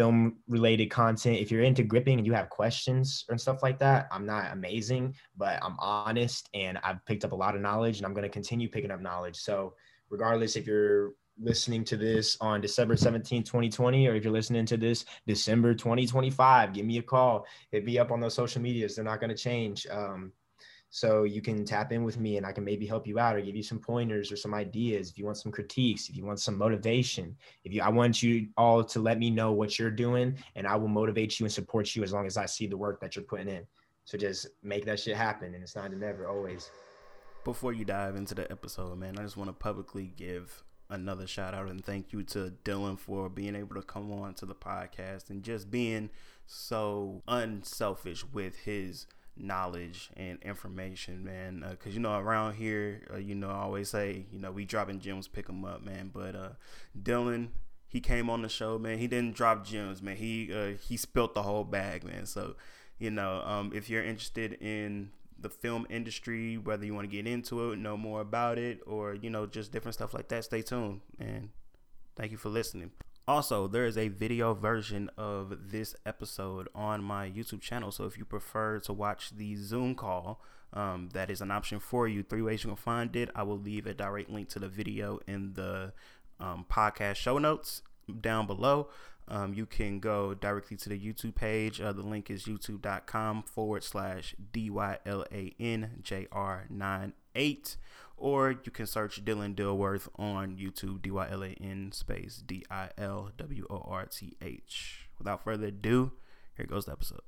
film related content. If you're into gripping and you have questions and stuff like that, I'm not amazing, but I'm honest and I've picked up a lot of knowledge and I'm going to continue picking up knowledge. So, regardless if you're listening to this on December 17, 2020, or if you're listening to this December 2025, give me a call. Hit me up on those social medias. They're not going to change. Um, so you can tap in with me and I can maybe help you out or give you some pointers or some ideas. If you want some critiques, if you want some motivation, if you, I want you all to let me know what you're doing and I will motivate you and support you as long as I see the work that you're putting in. So just make that shit happen. And it's not to never always. Before you dive into the episode, man, I just want to publicly give another shout out and thank you to Dylan for being able to come on to the podcast and just being so unselfish with his knowledge and information, man. Because uh, you know, around here, uh, you know, I always say, you know, we dropping gems, pick them up, man. But uh, Dylan, he came on the show, man. He didn't drop gems, man. He uh, he spilt the whole bag, man. So, you know, um, if you're interested in the film industry, whether you want to get into it, know more about it, or you know, just different stuff like that, stay tuned. And thank you for listening. Also, there is a video version of this episode on my YouTube channel. So if you prefer to watch the Zoom call, um, that is an option for you. Three ways you can find it. I will leave a direct link to the video in the um, podcast show notes down below. Um, you can go directly to the YouTube page. Uh, the link is youtube.com forward slash DYLANJR98 or you can search Dylan Dilworth on YouTube, D Y L A N space D I L W O R T H. Without further ado, here goes the episode.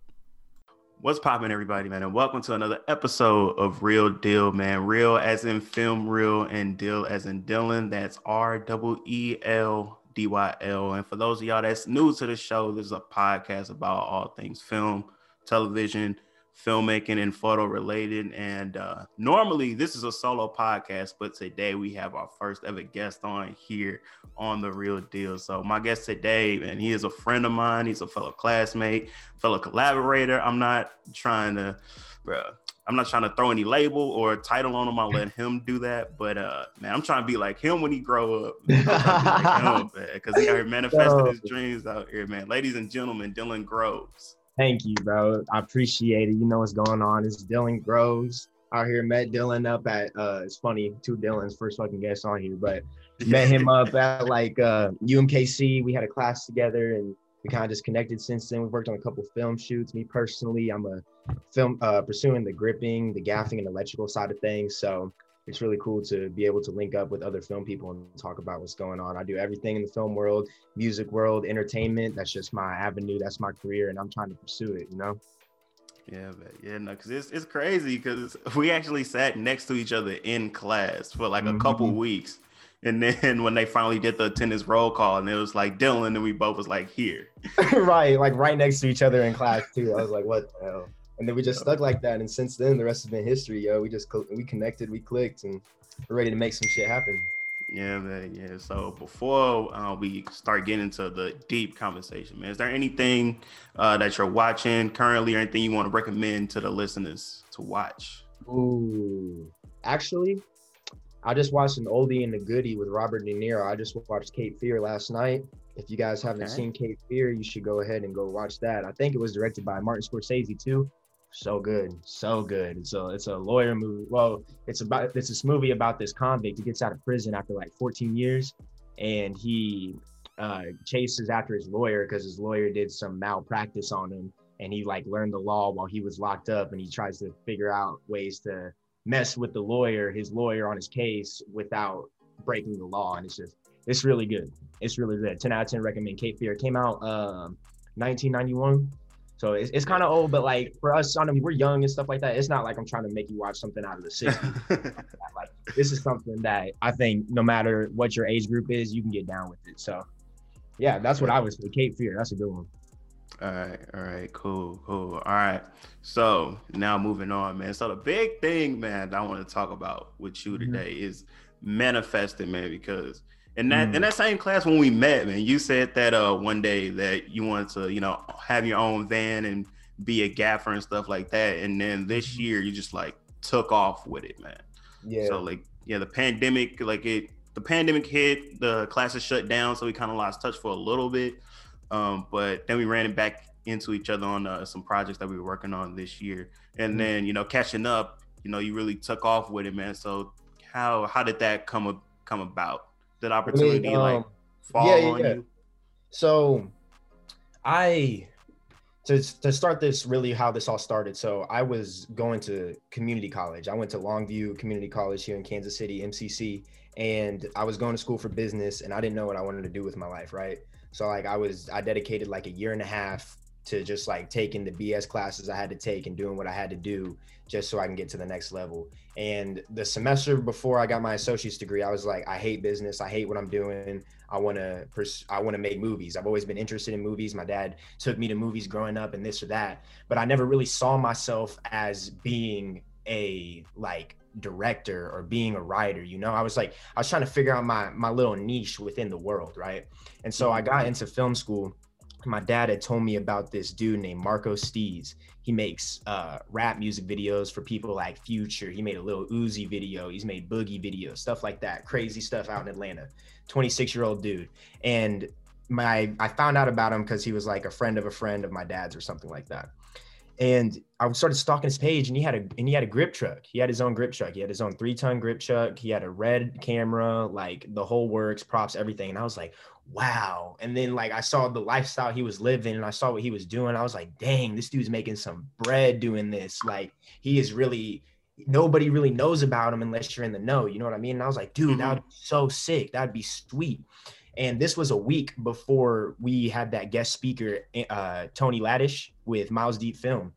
What's popping, everybody, man? And welcome to another episode of Real Deal, man. Real as in film, real, and deal as in Dylan. That's R E L D Y L. And for those of y'all that's new to the show, this is a podcast about all things film, television, filmmaking and photo related. And uh, normally this is a solo podcast, but today we have our first ever guest on here on the real deal. So my guest today, and he is a friend of mine. He's a fellow classmate, fellow collaborator. I'm not trying to, bro. I'm not trying to throw any label or title on him. I'll let him do that. But uh, man, I'm trying to be like him when he grow up. Because like he out here manifesting his dreams out here, man. Ladies and gentlemen, Dylan Groves. Thank you, bro. I appreciate it. You know what's going on. It's Dylan Groves out here. Met Dylan up at uh it's funny, two Dylans, first fucking guest on here, but met him up at like uh UMKC. We had a class together and we kind of just connected since then. We've worked on a couple film shoots. Me personally, I'm a film uh pursuing the gripping, the gaffing, and electrical side of things. So it's really cool to be able to link up with other film people and talk about what's going on. I do everything in the film world, music world, entertainment. That's just my avenue. That's my career, and I'm trying to pursue it. You know. Yeah, but yeah, no, because it's it's crazy because we actually sat next to each other in class for like a mm-hmm. couple weeks. And then when they finally did the attendance roll call, and it was like Dylan, and we both was like here, right, like right next to each other in class too. I was like, what the hell? And then we just stuck like that. And since then, the rest has been history, yo. We just we connected, we clicked, and we're ready to make some shit happen. Yeah, man. Yeah. So before uh, we start getting into the deep conversation, man, is there anything uh, that you're watching currently, or anything you want to recommend to the listeners to watch? Ooh, actually, I just watched an oldie and a goodie with Robert De Niro. I just watched Cape Fear last night. If you guys haven't okay. seen Cape Fear, you should go ahead and go watch that. I think it was directed by Martin Scorsese too so good, so good. It's a it's a lawyer movie. Well, it's about it's this movie about this convict. He gets out of prison after like 14 years, and he uh, chases after his lawyer because his lawyer did some malpractice on him, and he like learned the law while he was locked up, and he tries to figure out ways to mess with the lawyer, his lawyer on his case without breaking the law, and it's just it's really good. It's really good. 10 out of 10 recommend Cape Fear. Came out um, 1991 so it's, it's kind of old, but like for us, I mean, we're young and stuff like that. It's not like I'm trying to make you watch something out of the 60s. like this is something that I think no matter what your age group is, you can get down with it. So yeah, that's what I was for Cape Fear. That's a good one. All right, all right, cool, cool. All right. So now moving on, man. So the big thing, man, that I want to talk about with you mm-hmm. today mm-hmm. is manifesting, man, because in that mm. in that same class when we met, man, you said that uh one day that you wanted to, you know, have your own van and be a gaffer and stuff like that. And then this mm-hmm. year you just like took off with it, man. Yeah. So like yeah, the pandemic, like it the pandemic hit, the classes shut down, so we kind of lost touch for a little bit. Um, but then we ran it back into each other on uh, some projects that we were working on this year, and mm-hmm. then you know catching up, you know, you really took off with it, man. So how how did that come up come about? That opportunity I mean, um, like fall yeah, on yeah. you? So I to, to start this really how this all started so i was going to community college i went to longview community college here in kansas city mcc and i was going to school for business and i didn't know what i wanted to do with my life right so like i was i dedicated like a year and a half to just like taking the bs classes i had to take and doing what i had to do just so i can get to the next level. And the semester before i got my associate's degree i was like i hate business. I hate what i'm doing. I want to pers- I want to make movies. I've always been interested in movies. My dad took me to movies growing up and this or that, but I never really saw myself as being a like director or being a writer you know? I was like i was trying to figure out my my little niche within the world right? And so i mm-hmm. got into film school my dad had told me about this dude named Marco Steez. He makes uh, rap music videos for people like Future. He made a Lil Uzi video. He's made boogie videos, stuff like that. Crazy stuff out in Atlanta. 26 year old dude. And my I found out about him because he was like a friend of a friend of my dad's or something like that. And I started stalking his page, and he had a and he had a grip truck. He had his own grip truck. He had his own three ton grip truck. He had a red camera, like the whole works, props, everything. And I was like, wow. And then like I saw the lifestyle he was living, and I saw what he was doing. I was like, dang, this dude's making some bread doing this. Like he is really nobody really knows about him unless you're in the know. You know what I mean? And I was like, dude, mm-hmm. that would be so sick. That'd be sweet. And this was a week before we had that guest speaker, uh, Tony Laddish with Miles Deep Film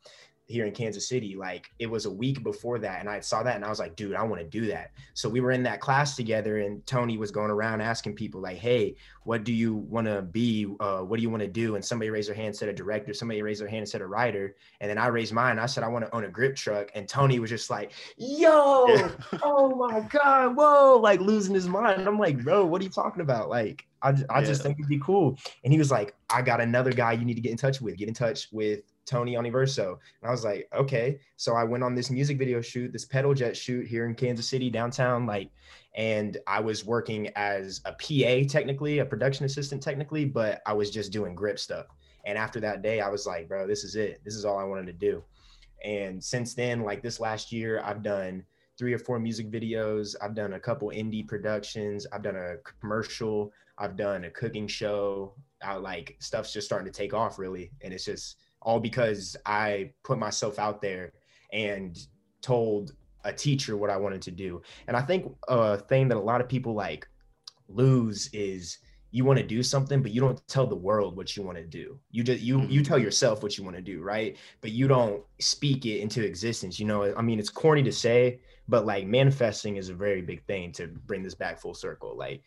here in Kansas City. Like it was a week before that, and I saw that, and I was like, dude, I want to do that. So we were in that class together, and Tony was going around asking people like, hey, what do you want to be? Uh, what do you want to do? And somebody raised their hand, said a director. Somebody raised their hand and said a writer. And then I raised mine. I said I want to own a grip truck. And Tony was just like, yo, yeah. oh my god, whoa, like losing his mind. I'm like, bro, what are you talking about? Like. I, I yeah. just think it'd be cool. And he was like, I got another guy you need to get in touch with. Get in touch with Tony Universo. And I was like, okay. So I went on this music video shoot, this pedal jet shoot here in Kansas City, downtown, like, and I was working as a PA technically, a production assistant technically, but I was just doing grip stuff. And after that day, I was like, bro, this is it. This is all I wanted to do. And since then, like this last year, I've done three or four music videos. I've done a couple indie productions. I've done a commercial. I've done a cooking show. I like stuff's just starting to take off really. And it's just, all because I put myself out there and told a teacher what I wanted to do. And I think a thing that a lot of people like lose is you want to do something but you don't tell the world what you want to do you just you you tell mm-hmm. yourself what you want to do right but you don't speak it into existence you know i mean it's corny to say but like manifesting is a very big thing to bring this back full circle like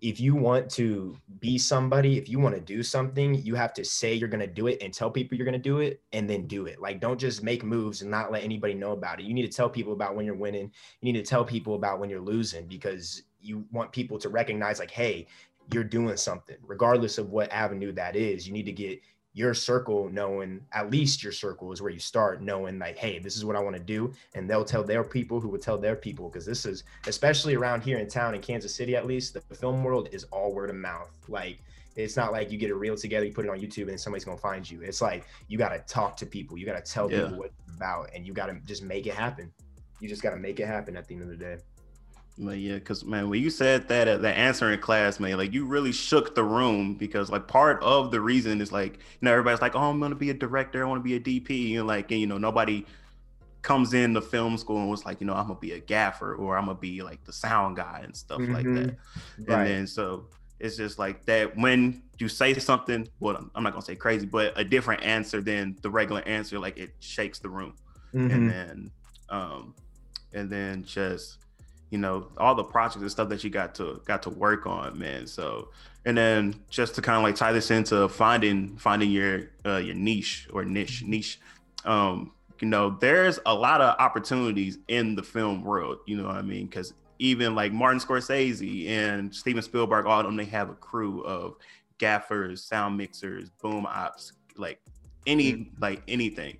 if you want to be somebody, if you want to do something, you have to say you're going to do it and tell people you're going to do it and then do it. Like, don't just make moves and not let anybody know about it. You need to tell people about when you're winning. You need to tell people about when you're losing because you want people to recognize, like, hey, you're doing something, regardless of what avenue that is. You need to get your circle knowing at least your circle is where you start knowing like hey this is what i want to do and they'll tell their people who will tell their people because this is especially around here in town in kansas city at least the film world is all word of mouth. Like it's not like you get a reel together you put it on youtube and somebody's gonna find you. It's like you got to talk to people you got to tell yeah. people what it's about and you got to just make it happen. You just got to make it happen at the end of the day but yeah, because man, when you said that uh, the answering class, man, like you really shook the room because like part of the reason is like you know everybody's like, oh, I'm gonna be a director, I want to be a DP, and like and, you know nobody comes in the film school and was like, you know, I'm gonna be a gaffer or I'm gonna be like the sound guy and stuff mm-hmm. like that. Right. And then so it's just like that when you say something, well, I'm not gonna say crazy, but a different answer than the regular answer, like it shakes the room. Mm-hmm. And then um and then just you know all the projects and stuff that you got to got to work on man. So and then just to kind of like tie this into finding finding your uh, your niche or niche niche um you know there's a lot of opportunities in the film world you know what i mean? Because even like martin scorsese and steven spielberg all of them they have a crew of gaffers sound mixers boom ops like any like anything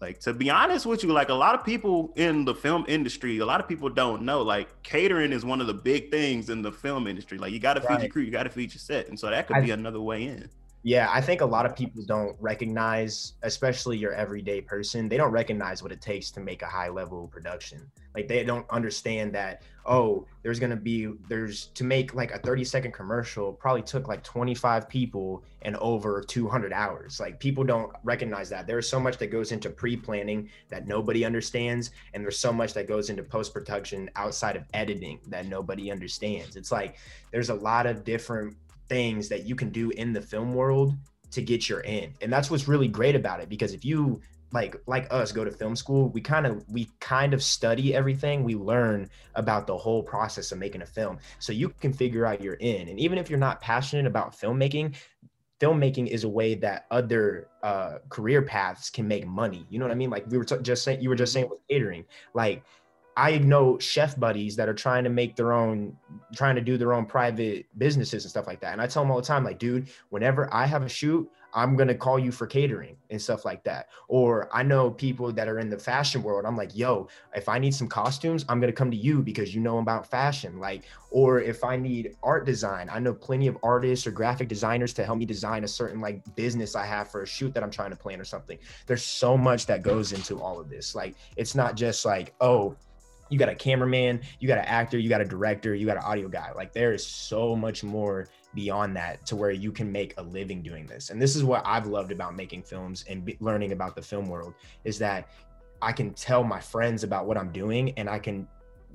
like to be honest with you, like a lot of people in the film industry, a lot of people don't know. Like catering is one of the big things in the film industry. Like you got to feed right. your crew, you got to feed your set, and so that could I, be another way in. Yeah, I think a lot of people don't recognize, especially your everyday person, they don't recognize what it takes to make a high level production. Like they don't understand that, oh, there's gonna be there's to make like a 30 second commercial probably took like 25 people and over 200 hours. Like people don't recognize that. There's so much that goes into pre-planning that nobody understands, and there's so much that goes into post-production outside of editing that nobody understands. It's like there's a lot of different things that you can do in the film world to get your in. And that's what's really great about it because if you like like us go to film school, we kind of we kind of study everything. We learn about the whole process of making a film. So you can figure out your in. And even if you're not passionate about filmmaking, filmmaking is a way that other uh, career paths can make money. You know what I mean? Like we were t- just saying, you were just saying with catering. Like I know chef buddies that are trying to make their own, trying to do their own private businesses and stuff like that. And I tell them all the time, like, dude, whenever I have a shoot, I'm gonna call you for catering and stuff like that. Or I know people that are in the fashion world. I'm like, yo, if I need some costumes, I'm gonna come to you because you know about fashion. Like, or if I need art design, I know plenty of artists or graphic designers to help me design a certain like business I have for a shoot that I'm trying to plan or something. There's so much that goes into all of this. Like, it's not just like, oh, you got a cameraman, you got an actor, you got a director, you got an audio guy. Like there is so much more beyond that to where you can make a living doing this. And this is what I've loved about making films and be, learning about the film world is that I can tell my friends about what I'm doing and I can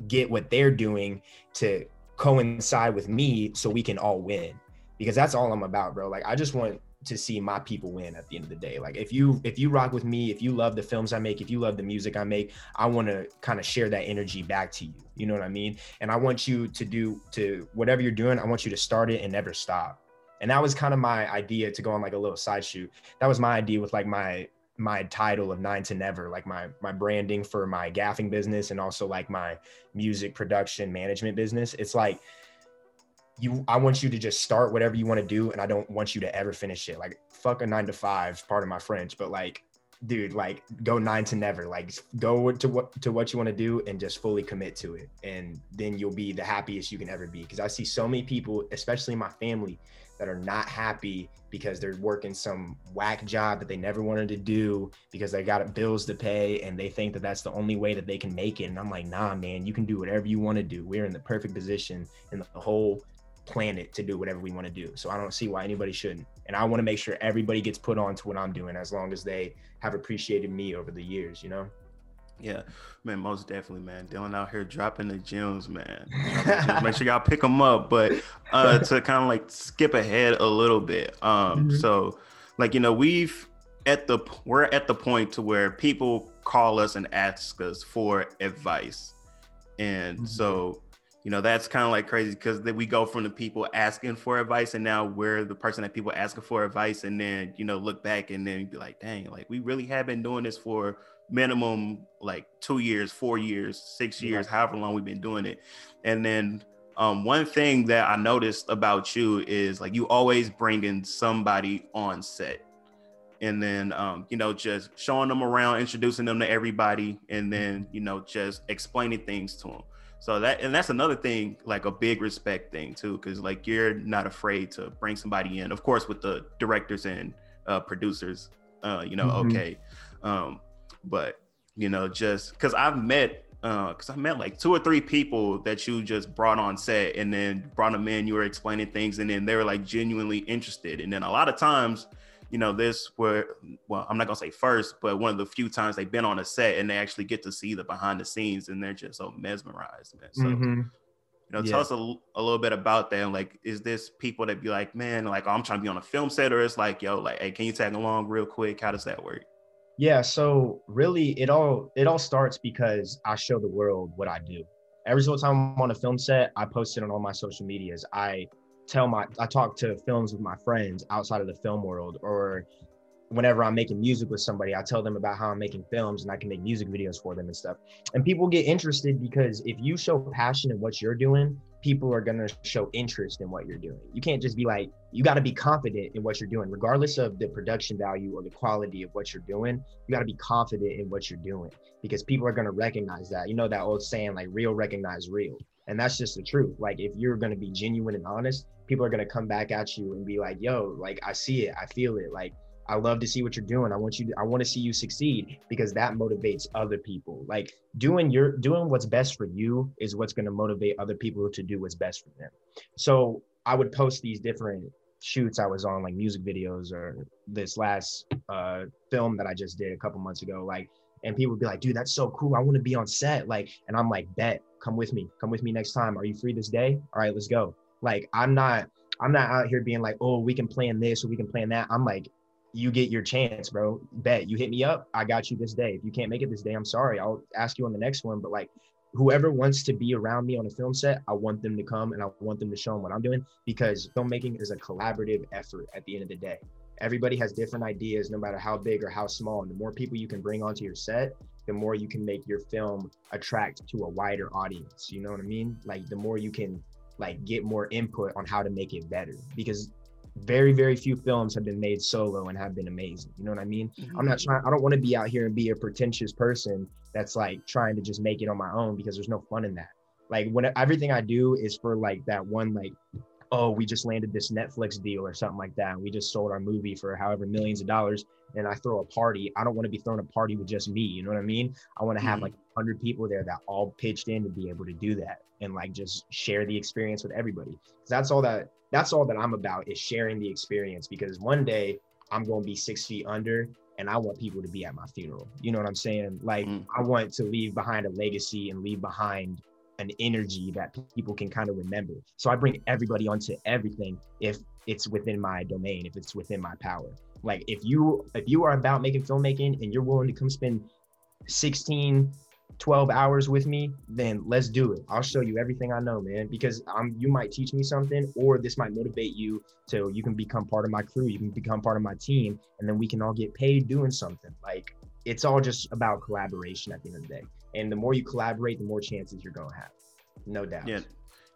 get what they're doing to coincide with me so we can all win because that's all I'm about, bro. Like I just want to see my people win at the end of the day. Like if you if you rock with me, if you love the films I make, if you love the music I make, I want to kind of share that energy back to you. You know what I mean? And I want you to do to whatever you're doing, I want you to start it and never stop. And that was kind of my idea to go on like a little side shoot. That was my idea with like my my title of nine to never like my my branding for my gaffing business and also like my music production management business it's like you I want you to just start whatever you want to do and I don't want you to ever finish it. Like fuck a 9 to 5, part of my French, but like dude, like go 9 to never. Like go to what to what you want to do and just fully commit to it and then you'll be the happiest you can ever be because I see so many people, especially my family that are not happy because they're working some whack job that they never wanted to do because they got bills to pay and they think that that's the only way that they can make it and I'm like nah man you can do whatever you want to do we're in the perfect position in the whole planet to do whatever we want to do. So I don't see why anybody shouldn't. And I want to make sure everybody gets put on to what I'm doing as long as they have appreciated me over the years, you know? Yeah, man, most definitely, man. Dylan out here dropping the gems, man. make sure y'all pick them up. But uh, to kind of like skip ahead a little bit. Um, mm-hmm. so like you know, we've at the we're at the point to where people call us and ask us for advice, and mm-hmm. so you know that's kind of like crazy because then we go from the people asking for advice and now we're the person that people asking for advice and then you know look back and then be like dang like we really have been doing this for minimum like two years four years six years yeah. however long we've been doing it. And then um, one thing that i noticed about you is like you always bring in somebody on set. And then um, you know just showing them around introducing them to everybody and then you know just explaining things to them so that and that's another thing, like a big respect thing too, because like you're not afraid to bring somebody in. Of course, with the directors and uh, producers, uh, you know, mm-hmm. okay. Um, but you know, just because I've met because uh, I met like two or three people that you just brought on set and then brought them in. You were explaining things, and then they were like genuinely interested. And then a lot of times, you know, this were well, I'm not gonna say first, but one of the few times they've been on a set and they actually get to see the behind the scenes and they're just so mesmerized, man. So mm-hmm. you know, yeah. tell us a, a little bit about that. Like, is this people that be like, man, like oh, I'm trying to be on a film set, or it's like, yo, like, hey, can you tag along real quick? How does that work? Yeah, so really it all it all starts because I show the world what I do. Every single time I'm on a film set, I post it on all my social medias. I tell my I talk to films with my friends outside of the film world or whenever I'm making music with somebody, I tell them about how I'm making films and I can make music videos for them and stuff. And people get interested because if you show passion in what you're doing, people are going to show interest in what you're doing. You can't just be like, you got to be confident in what you're doing, regardless of the production value or the quality of what you're doing. You got to be confident in what you're doing because people are going to recognize that. You know, that old saying, like, real recognize real. And that's just the truth. Like, if you're going to be genuine and honest, people are gonna come back at you and be like, yo, like I see it, I feel it. Like I love to see what you're doing. I want you to, I want to see you succeed because that motivates other people. Like doing your doing what's best for you is what's going to motivate other people to do what's best for them. So I would post these different shoots I was on, like music videos or this last uh, film that I just did a couple months ago. Like, and people would be like, dude, that's so cool. I want to be on set. Like, and I'm like, bet, come with me. Come with me next time. Are you free this day? All right, let's go. Like, I'm not, I'm not out here being like, oh, we can plan this or we can plan that. I'm like, you get your chance, bro. Bet you hit me up. I got you this day. If you can't make it this day, I'm sorry. I'll ask you on the next one. But like, whoever wants to be around me on a film set, I want them to come and I want them to show them what I'm doing because filmmaking is a collaborative effort at the end of the day. Everybody has different ideas, no matter how big or how small. And the more people you can bring onto your set, the more you can make your film attract to a wider audience. You know what I mean? Like the more you can like get more input on how to make it better because very very few films have been made solo and have been amazing you know what i mean mm-hmm. i'm not trying i don't want to be out here and be a pretentious person that's like trying to just make it on my own because there's no fun in that like when everything i do is for like that one like oh we just landed this netflix deal or something like that and we just sold our movie for however millions of dollars and i throw a party i don't want to be throwing a party with just me you know what i mean i want to have mm-hmm. like 100 people there that all pitched in to be able to do that and like just share the experience with everybody that's all that that's all that I'm about is sharing the experience because one day I'm going to be six feet under and I want people to be at my funeral. You know what I'm saying? Like mm. I want to leave behind a legacy and leave behind an energy that people can kind of remember. So I bring everybody onto everything if it's within my domain, if it's within my power. Like if you if you are about making filmmaking and you're willing to come spend 16 12 hours with me, then let's do it. I'll show you everything I know, man, because I'm you might teach me something or this might motivate you so you can become part of my crew, you can become part of my team, and then we can all get paid doing something. Like it's all just about collaboration at the end of the day. And the more you collaborate, the more chances you're gonna have. No doubt. Yeah.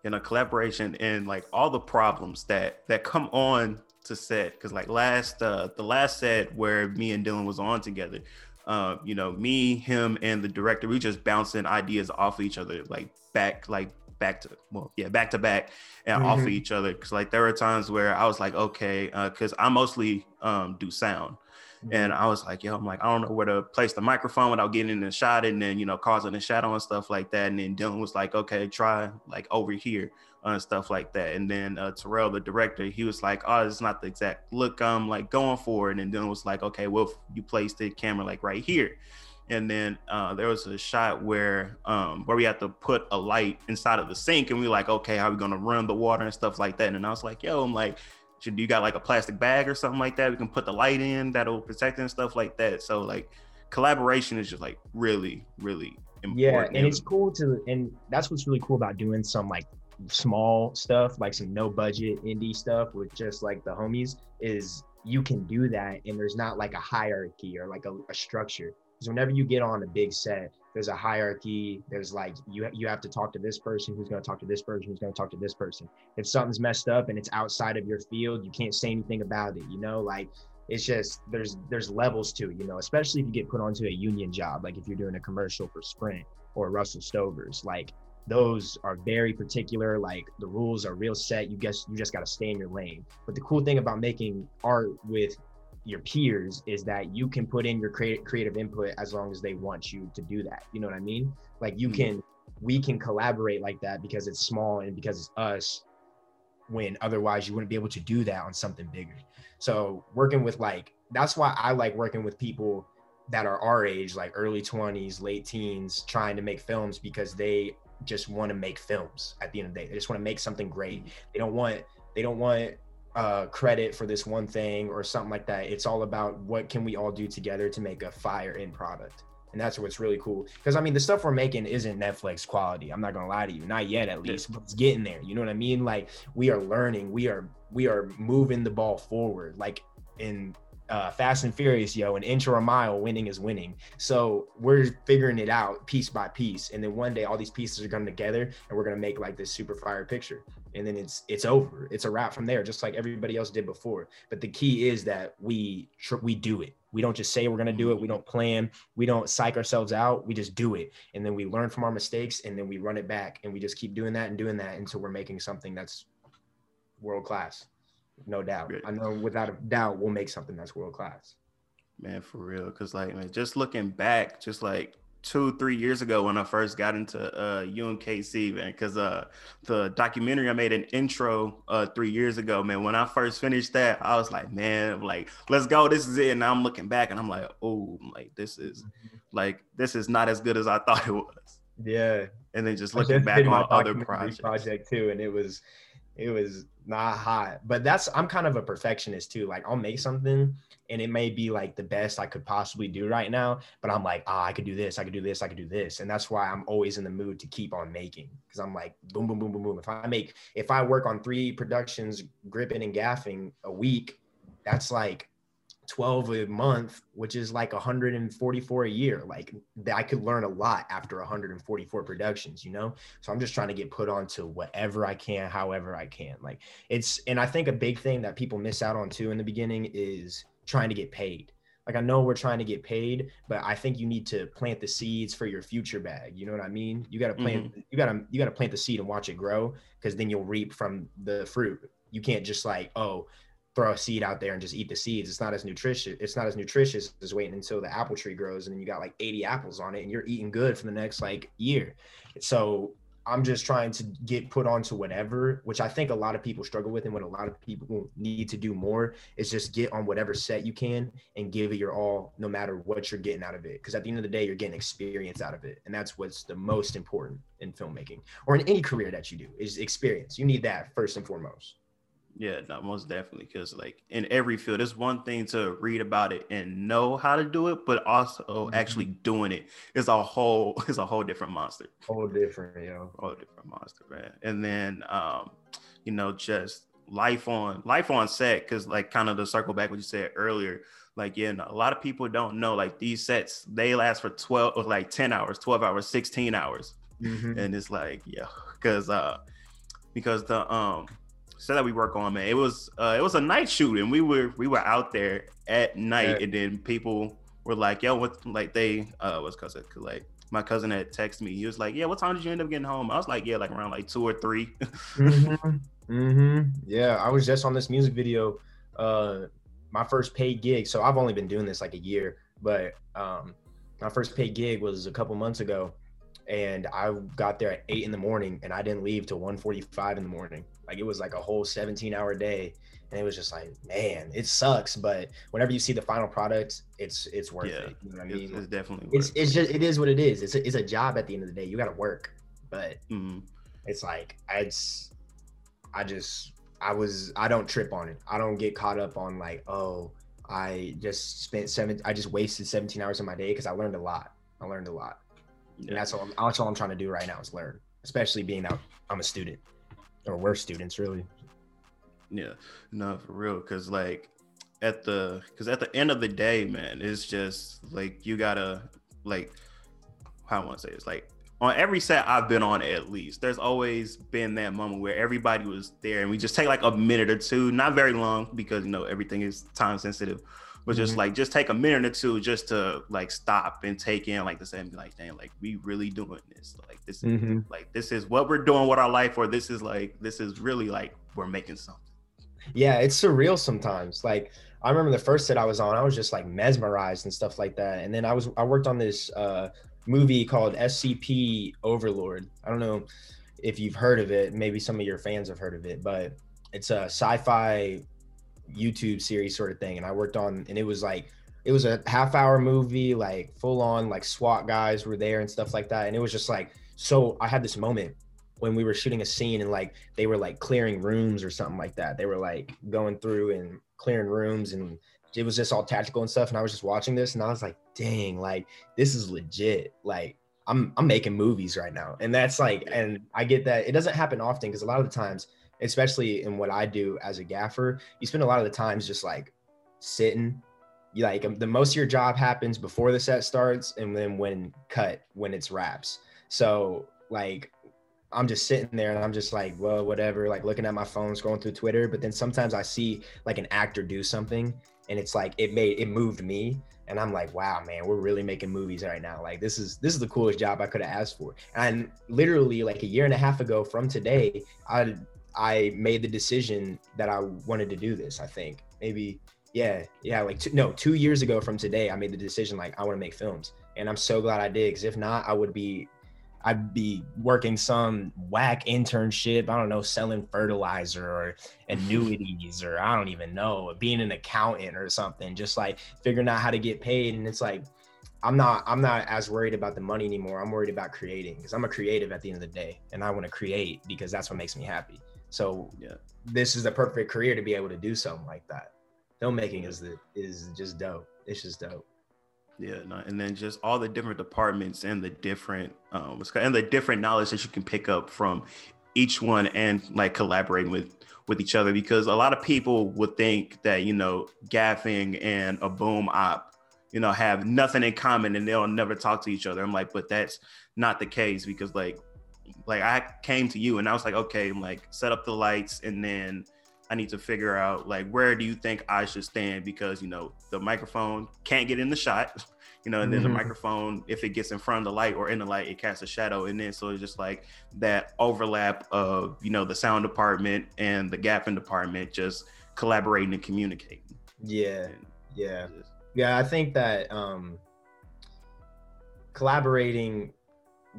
In a collaboration and like all the problems that that come on to set because like last uh the last set where me and Dylan was on together uh, you know, me, him, and the director, we just bouncing ideas off of each other, like back, like back to well, yeah, back to back, and mm-hmm. off of mm-hmm. each other. Because like there were times where I was like, okay, because uh, I mostly um, do sound. Mm-hmm. And I was like, yo, I'm like, I don't know where to place the microphone without getting in the shot and then, you know, causing a shadow and stuff like that. And then Dylan was like, okay, try like over here and stuff like that. And then uh, Terrell, the director, he was like, "Oh, it's not the exact look I'm like going for." And then Dylan was like, "Okay, well, you placed the camera like right here." And then uh, there was a shot where um, where we had to put a light inside of the sink, and we were like, "Okay, how are we gonna run the water and stuff like that?" And I was like, "Yo, I'm like." Should you got like a plastic bag or something like that? We can put the light in that'll protect and stuff like that. So like collaboration is just like really, really important. Yeah, and it's cool to and that's what's really cool about doing some like small stuff, like some no budget indie stuff with just like the homies, is you can do that and there's not like a hierarchy or like a, a structure. Because whenever you get on a big set, there's a hierarchy. There's like you you have to talk to this person who's going to talk to this person who's going to talk to this person. If something's messed up and it's outside of your field, you can't say anything about it. You know, like it's just there's there's levels to it. You know, especially if you get put onto a union job, like if you're doing a commercial for Sprint or Russell Stovers, like those are very particular like the rules are real set you guess you just got to stay in your lane but the cool thing about making art with your peers is that you can put in your creative creative input as long as they want you to do that you know what i mean like you mm-hmm. can we can collaborate like that because it's small and because it's us when otherwise you wouldn't be able to do that on something bigger so working with like that's why i like working with people that are our age like early 20s late teens trying to make films because they just want to make films at the end of the day. They just want to make something great. Mm-hmm. They don't want they don't want uh, credit for this one thing or something like that. It's all about what can we all do together to make a fire in product. And that's what's really cool. Because I mean, the stuff we're making isn't Netflix quality. I'm not gonna lie to you, not yet at least. But it's getting there. You know what I mean? Like we are learning. We are we are moving the ball forward. Like in uh, Fast and Furious, yo, an inch or a mile, winning is winning. So we're figuring it out piece by piece, and then one day all these pieces are coming together, and we're gonna make like this super fire picture. And then it's it's over. It's a wrap from there, just like everybody else did before. But the key is that we tr- we do it. We don't just say we're gonna do it. We don't plan. We don't psych ourselves out. We just do it, and then we learn from our mistakes, and then we run it back, and we just keep doing that and doing that until we're making something that's world class, no doubt. I know without a doubt we'll make something that's world class. Man, for real, because like man, just looking back, just like two, three years ago when I first got into uh, UMKC, man, because uh, the documentary I made an intro uh, three years ago, man. When I first finished that, I was like, man, like, let's go, this is it. And I'm looking back and I'm like, oh, like this is mm-hmm. like this is not as good as I thought it was. Yeah. And then just looking back on other projects. Project too, and it was it was not hot. But that's I'm kind of a perfectionist too. Like I'll make something and it may be like the best I could possibly do right now, but I'm like, ah, oh, I could do this, I could do this, I could do this. And that's why I'm always in the mood to keep on making. Cause I'm like boom, boom, boom, boom, boom. If I make if I work on three productions, gripping and gaffing a week, that's like 12 a month, which is like 144 a year. Like I could learn a lot after 144 productions, you know? So I'm just trying to get put onto whatever I can, however I can. Like it's, and I think a big thing that people miss out on too in the beginning is trying to get paid. Like I know we're trying to get paid, but I think you need to plant the seeds for your future bag. You know what I mean? You got to plant, mm-hmm. you got to, you got to plant the seed and watch it grow because then you'll reap from the fruit. You can't just like, oh, throw a seed out there and just eat the seeds. It's not as nutritious. It's not as nutritious as waiting until the apple tree grows and then you got like 80 apples on it and you're eating good for the next like year. So I'm just trying to get put onto whatever, which I think a lot of people struggle with, and what a lot of people need to do more is just get on whatever set you can and give it your all, no matter what you're getting out of it. Because at the end of the day, you're getting experience out of it, and that's what's the most important in filmmaking or in any career that you do is experience. You need that first and foremost. Yeah, no, most definitely. Because like in every field, it's one thing to read about it and know how to do it, but also mm-hmm. actually doing it is a whole is a whole different monster. Whole different, yeah. Whole different monster, man. And then um, you know, just life on life on set, because like kind of to circle back what you said earlier, like yeah, a lot of people don't know like these sets they last for 12 or like 10 hours, 12 hours, 16 hours. Mm-hmm. And it's like, yeah, because uh because the um so that we work on, man. It was uh, it was a night shoot, and we were we were out there at night, yeah. and then people were like, "Yo, what?" Like they uh, was cousin like my cousin had texted me. He was like, "Yeah, what time did you end up getting home?" I was like, "Yeah, like around like two or 3 mm-hmm. mm-hmm. Yeah, I was just on this music video, uh, my first paid gig. So I've only been doing this like a year, but um, my first paid gig was a couple months ago, and I got there at eight in the morning, and I didn't leave till 1:45 in the morning. Like it was like a whole 17 hour day. And it was just like, man, it sucks. But whenever you see the final product, it's it's worth yeah, it. You know what I mean? It's, definitely it's it's just it is what it is. It's a, it's a job at the end of the day. You got to work, but mm-hmm. it's like it's I just I was I don't trip on it. I don't get caught up on like oh I just spent seven I just wasted 17 hours of my day because I learned a lot. I learned a lot, yeah. and that's all. That's all I'm trying to do right now is learn, especially being out. I'm a student or we're students really. Yeah, no, for real. Cause like at the, cause at the end of the day, man, it's just like you gotta like, how I want to say it's like on every set I've been on at least, there's always been that moment where everybody was there and we just take like a minute or two, not very long because you know everything is time sensitive, but just mm-hmm. like just take a minute or two just to like stop and take in like the same and be like, damn, like we really doing this. Like this mm-hmm. like this is what we're doing with our life, or this is like this is really like we're making something. Yeah, it's surreal sometimes. Like I remember the first set I was on, I was just like mesmerized and stuff like that. And then I was I worked on this uh movie called SCP Overlord. I don't know if you've heard of it. Maybe some of your fans have heard of it, but it's a sci-fi YouTube series sort of thing. And I worked on, and it was like, it was a half hour movie, like full on, like SWAT guys were there and stuff like that. And it was just like, so I had this moment when we were shooting a scene and like they were like clearing rooms or something like that. They were like going through and clearing rooms and it was just all tactical and stuff. And I was just watching this and I was like, dang, like this is legit. Like I'm I'm making movies right now. And that's like, and I get that it doesn't happen often because a lot of the times especially in what I do as a gaffer, you spend a lot of the times just like sitting. You like the most of your job happens before the set starts, and then when cut when it's wraps. So like I'm just sitting there and I'm just like, well, whatever, like looking at my phone, scrolling through Twitter. But then sometimes I see like an actor do something and it's like it made it moved me. And I'm like, wow, man, we're really making movies right now. Like this is this is the coolest job I could have asked for. And literally like a year and a half ago from today, I I made the decision that I wanted to do this. I think maybe yeah, yeah, like two, no, two years ago from today, I made the decision like I want to make films, and I'm so glad I did. Because if not, I would be, I'd be working some whack internship. I don't know, selling fertilizer or annuities, or I don't even know, being an accountant or something. Just like figuring out how to get paid, and it's like I'm not I'm not as worried about the money anymore. I'm worried about creating because I'm a creative at the end of the day, and I want to create because that's what makes me happy. So yeah, this is the perfect career to be able to do something like that filmmaking is the is just dope. It's just dope. Yeah, no, and then just all the different departments and the different um and the different knowledge that you can pick up from each one and like collaborating with with each other because a lot of people would think that you know gaffing and a boom op you know have nothing in common and they'll never talk to each other i'm like but that's not the case because like like i came to you and i was like okay I'm like set up the lights and then I need to figure out like where do you think I should stand because you know the microphone can't get in the shot, you know, and then mm-hmm. the microphone if it gets in front of the light or in the light it casts a shadow, and then so it's just like that overlap of you know the sound department and the gaffing department just collaborating and communicating. Yeah, yeah, yeah. I think that um collaborating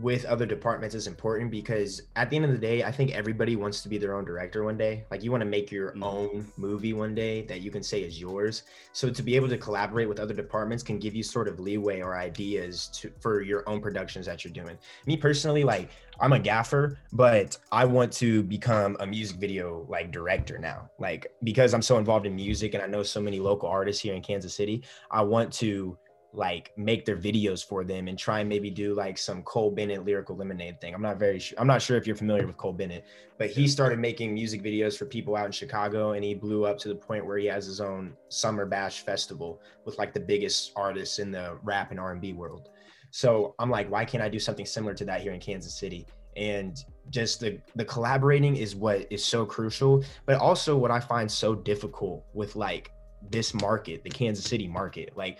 with other departments is important because at the end of the day, I think everybody wants to be their own director one day. Like you want to make your mm-hmm. own movie one day that you can say is yours. So to be able to collaborate with other departments can give you sort of leeway or ideas to for your own productions that you're doing. Me personally, like I'm a gaffer, but I want to become a music video like director now. Like because I'm so involved in music and I know so many local artists here in Kansas City, I want to like make their videos for them and try and maybe do like some Cole Bennett lyrical lemonade thing. I'm not very sure. I'm not sure if you're familiar with Cole Bennett, but he started making music videos for people out in Chicago and he blew up to the point where he has his own Summer Smash festival with like the biggest artists in the rap and R&B world. So I'm like, why can't I do something similar to that here in Kansas City? And just the the collaborating is what is so crucial, but also what I find so difficult with like this market, the Kansas City market. Like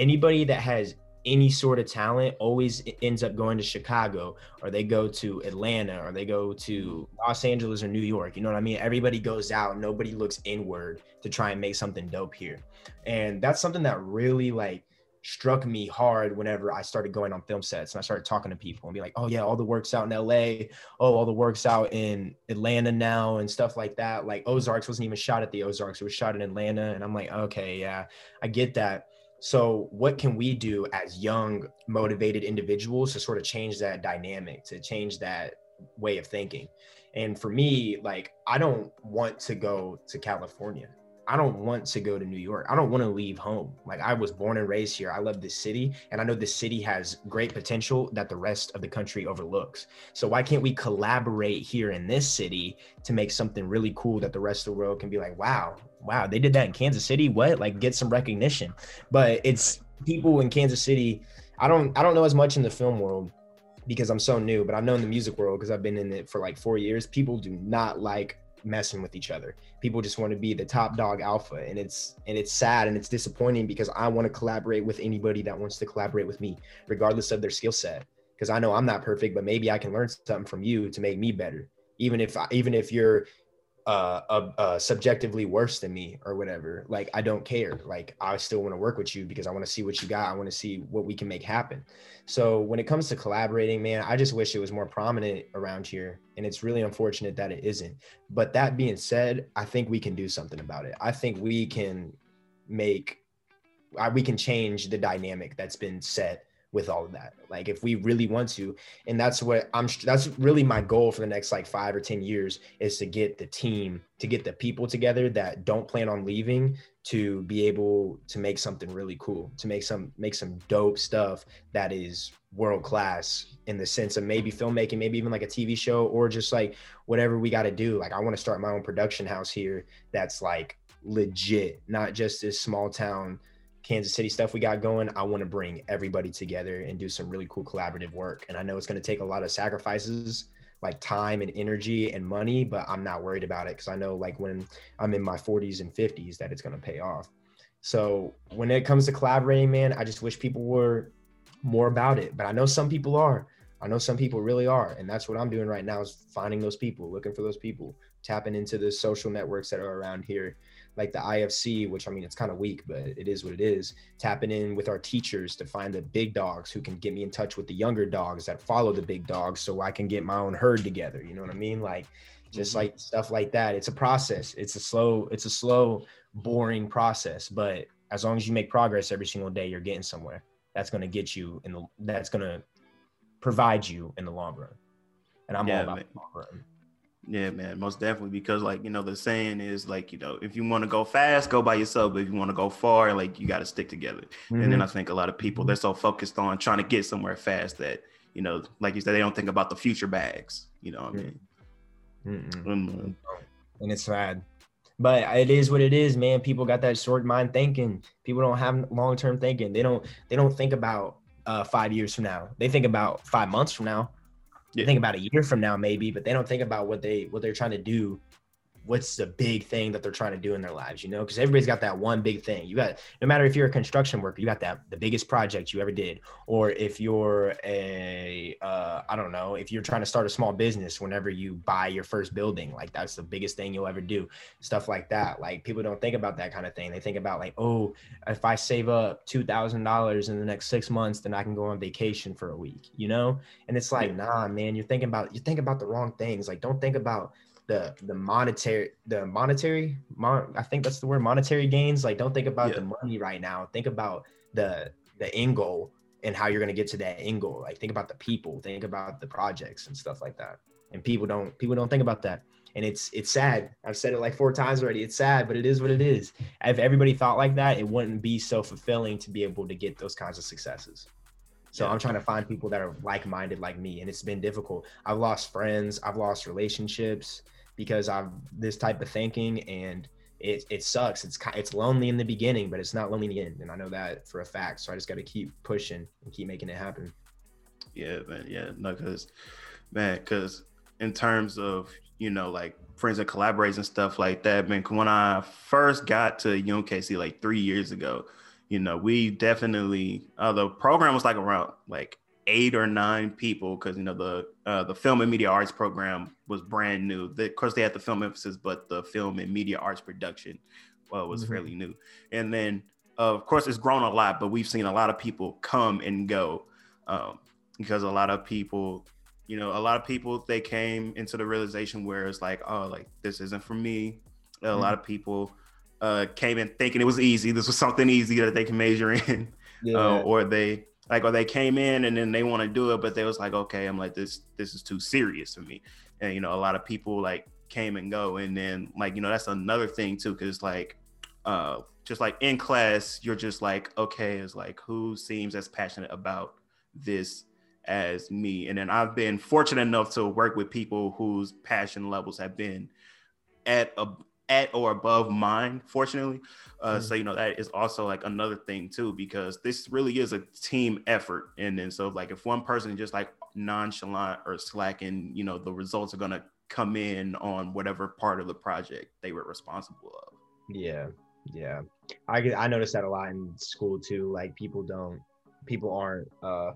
anybody that has any sort of talent always ends up going to Chicago or they go to Atlanta or they go to Los Angeles or New York. You know what I mean? Everybody goes out, nobody looks inward to try and make something dope here. And that's something that really like struck me hard whenever I started going on film sets and I started talking to people and be like, oh yeah, all the work's out in LA. Oh, all the work's out in Atlanta now and stuff like that. Like Ozarks wasn't even shot at the Ozarks, it was shot in Atlanta. And I'm like, okay, yeah, I get that so, what can we do as young, motivated individuals to sort of change that dynamic, to change that way of thinking? And for me, like, I don't want to go to California. I don't want to go to New York. I don't want to leave home. Like I was born and raised here. I love this city and I know this city has great potential that the rest of the country overlooks. So why can't we collaborate here in this city to make something really cool that the rest of the world can be like, "Wow, wow, they did that in Kansas City. What? Like get some recognition." But it's people in Kansas City. I don't I don't know as much in the film world because I'm so new, but I know in the music world because I've been in it for like 4 years, people do not like messing with each other. People just want to be the top dog alpha and it's and it's sad and it's disappointing because I want to collaborate with anybody that wants to collaborate with me regardless of their skill set because I know I'm not perfect but maybe I can learn something from you to make me better. Even if even if you're uh, uh, uh, subjectively worse than me or whatever. Like I don't care. Like I still want to work with you because I want to see what you got. I want to see what we can make happen. So when it comes to collaborating, man, I just wish it was more prominent around here, and it's really unfortunate that it isn't. But that being said, I think we can do something about it. I think we can make, we can change the dynamic that's been set with all of that. Like if we really want to and that's what i'm that's really my goal for the next like five or ten years is to get the team to get the people together that don't plan on leaving to be able to make something really cool to make some make some dope stuff that is world class in the sense of maybe filmmaking maybe even like a tv show or just like whatever we got to do. Like i want to start my own production house here that's like legit not just this small town Kansas City stuff we got going, I want to bring everybody together and do some really cool collaborative work. And I know it's going to take a lot of sacrifices, like time and energy and money, but I'm not worried about it because I know, like, when I'm in my 40s and 50s, that it's going to pay off. So when it comes to collaborating, man, I just wish people were more about it. But I know some people are. I know some people really are, and that's what I'm doing right now is finding those people, looking for those people, tapping into the social networks that are around here, like the IFC, which I mean it's kind of weak, but it is what it is. Tapping in with our teachers to find the big dogs who can get me in touch with the younger dogs that follow the big dogs, so I can get my own herd together. You know what I mean? Like just mm-hmm. like stuff like that. It's a process. It's a slow. It's a slow, boring process, but as long as you make progress every single day, you're getting somewhere. That's going to get you in the. That's going to provide you in the long run. And I'm yeah, all about the long run. Yeah, man, most definitely. Because like, you know, the saying is like, you know, if you want to go fast, go by yourself. But if you want to go far, like you got to stick together. Mm-hmm. And then mm-hmm. I think a lot of people they're so focused on trying to get somewhere fast that, you know, like you said, they don't think about the future bags. You know what I mean? Mm-hmm. And it's sad. But it is what it is, man. People got that short mind thinking. People don't have long term thinking. They don't they don't think about uh, five years from now. They think about five months from now. Yeah. Think about a year from now, maybe, but they don't think about what they what they're trying to do what's the big thing that they're trying to do in their lives, you know? Because everybody's got that one big thing. You got no matter if you're a construction worker, you got that the biggest project you ever did, or if you're a uh, I don't know, if you're trying to start a small business, whenever you buy your first building, like that's the biggest thing you'll ever do, stuff like that. Like people don't think about that kind of thing. They think about like, oh, if I save up two thousand dollars in the next six months, then I can go on vacation for a week, you know? And it's like, nah, man, you're thinking about you're thinking about the wrong things. Like, don't think about the the monetary the monetary mon, I think that's the word monetary gains. Like don't think about yeah. the money right now. Think about the the end goal and how you're gonna get to that end goal. Like think about the people, think about the projects and stuff like that. And people don't people don't think about that. And it's it's sad. I've said it like four times already. It's sad, but it is what it is. If everybody thought like that, it wouldn't be so fulfilling to be able to get those kinds of successes. So yeah. I'm trying to find people that are like-minded like me, and it's been difficult. I've lost friends, I've lost relationships, because I've this type of thinking and it, it sucks. It's it's lonely in the beginning, but it's not lonely in the end, and I know that for a fact. So I just got to keep pushing and keep making it happen. Yeah, man. Yeah, no, because man, because in terms of you know like friends and collaborators and stuff like that, man. When I first got to UMKC like three years ago, you know, we definitely uh, the program was like around like eight or nine people because you know the uh, the film and media arts program was brand new. The, of course, they had the film emphasis, but the film and media arts production well, was mm-hmm. fairly new. And then, uh, of course, it's grown a lot, but we've seen a lot of people come and go um, because a lot of people, you know, a lot of people they came into the realization where it's like, oh, like this isn't for me. A mm-hmm. lot of people uh, came in thinking it was easy. This was something easy that they can measure in, yeah. uh, or they like or they came in and then they want to do it but they was like okay i'm like this this is too serious for me. And you know a lot of people like came and go and then like you know that's another thing too because like uh just like in class you're just like okay it's like who seems as passionate about this as me? And then i've been fortunate enough to work with people whose passion levels have been at a at or above mine, fortunately. Uh, mm-hmm. So, you know, that is also like another thing too, because this really is a team effort. And then, so like if one person just like nonchalant or slacking, you know, the results are going to come in on whatever part of the project they were responsible of. Yeah. Yeah. I, I noticed that a lot in school too. Like people don't, people aren't, uh,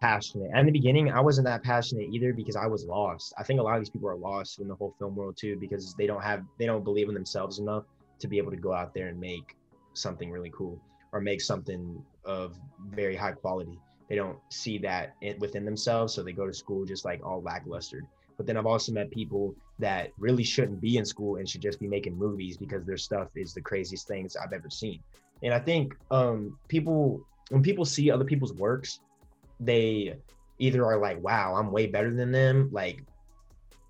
passionate. And in the beginning, I wasn't that passionate either because I was lost. I think a lot of these people are lost in the whole film world too because they don't have they don't believe in themselves enough to be able to go out there and make something really cool or make something of very high quality. They don't see that within themselves, so they go to school just like all lackluster. But then I've also met people that really shouldn't be in school and should just be making movies because their stuff is the craziest things I've ever seen. And I think um, people when people see other people's works, they either are like, wow, I'm way better than them, like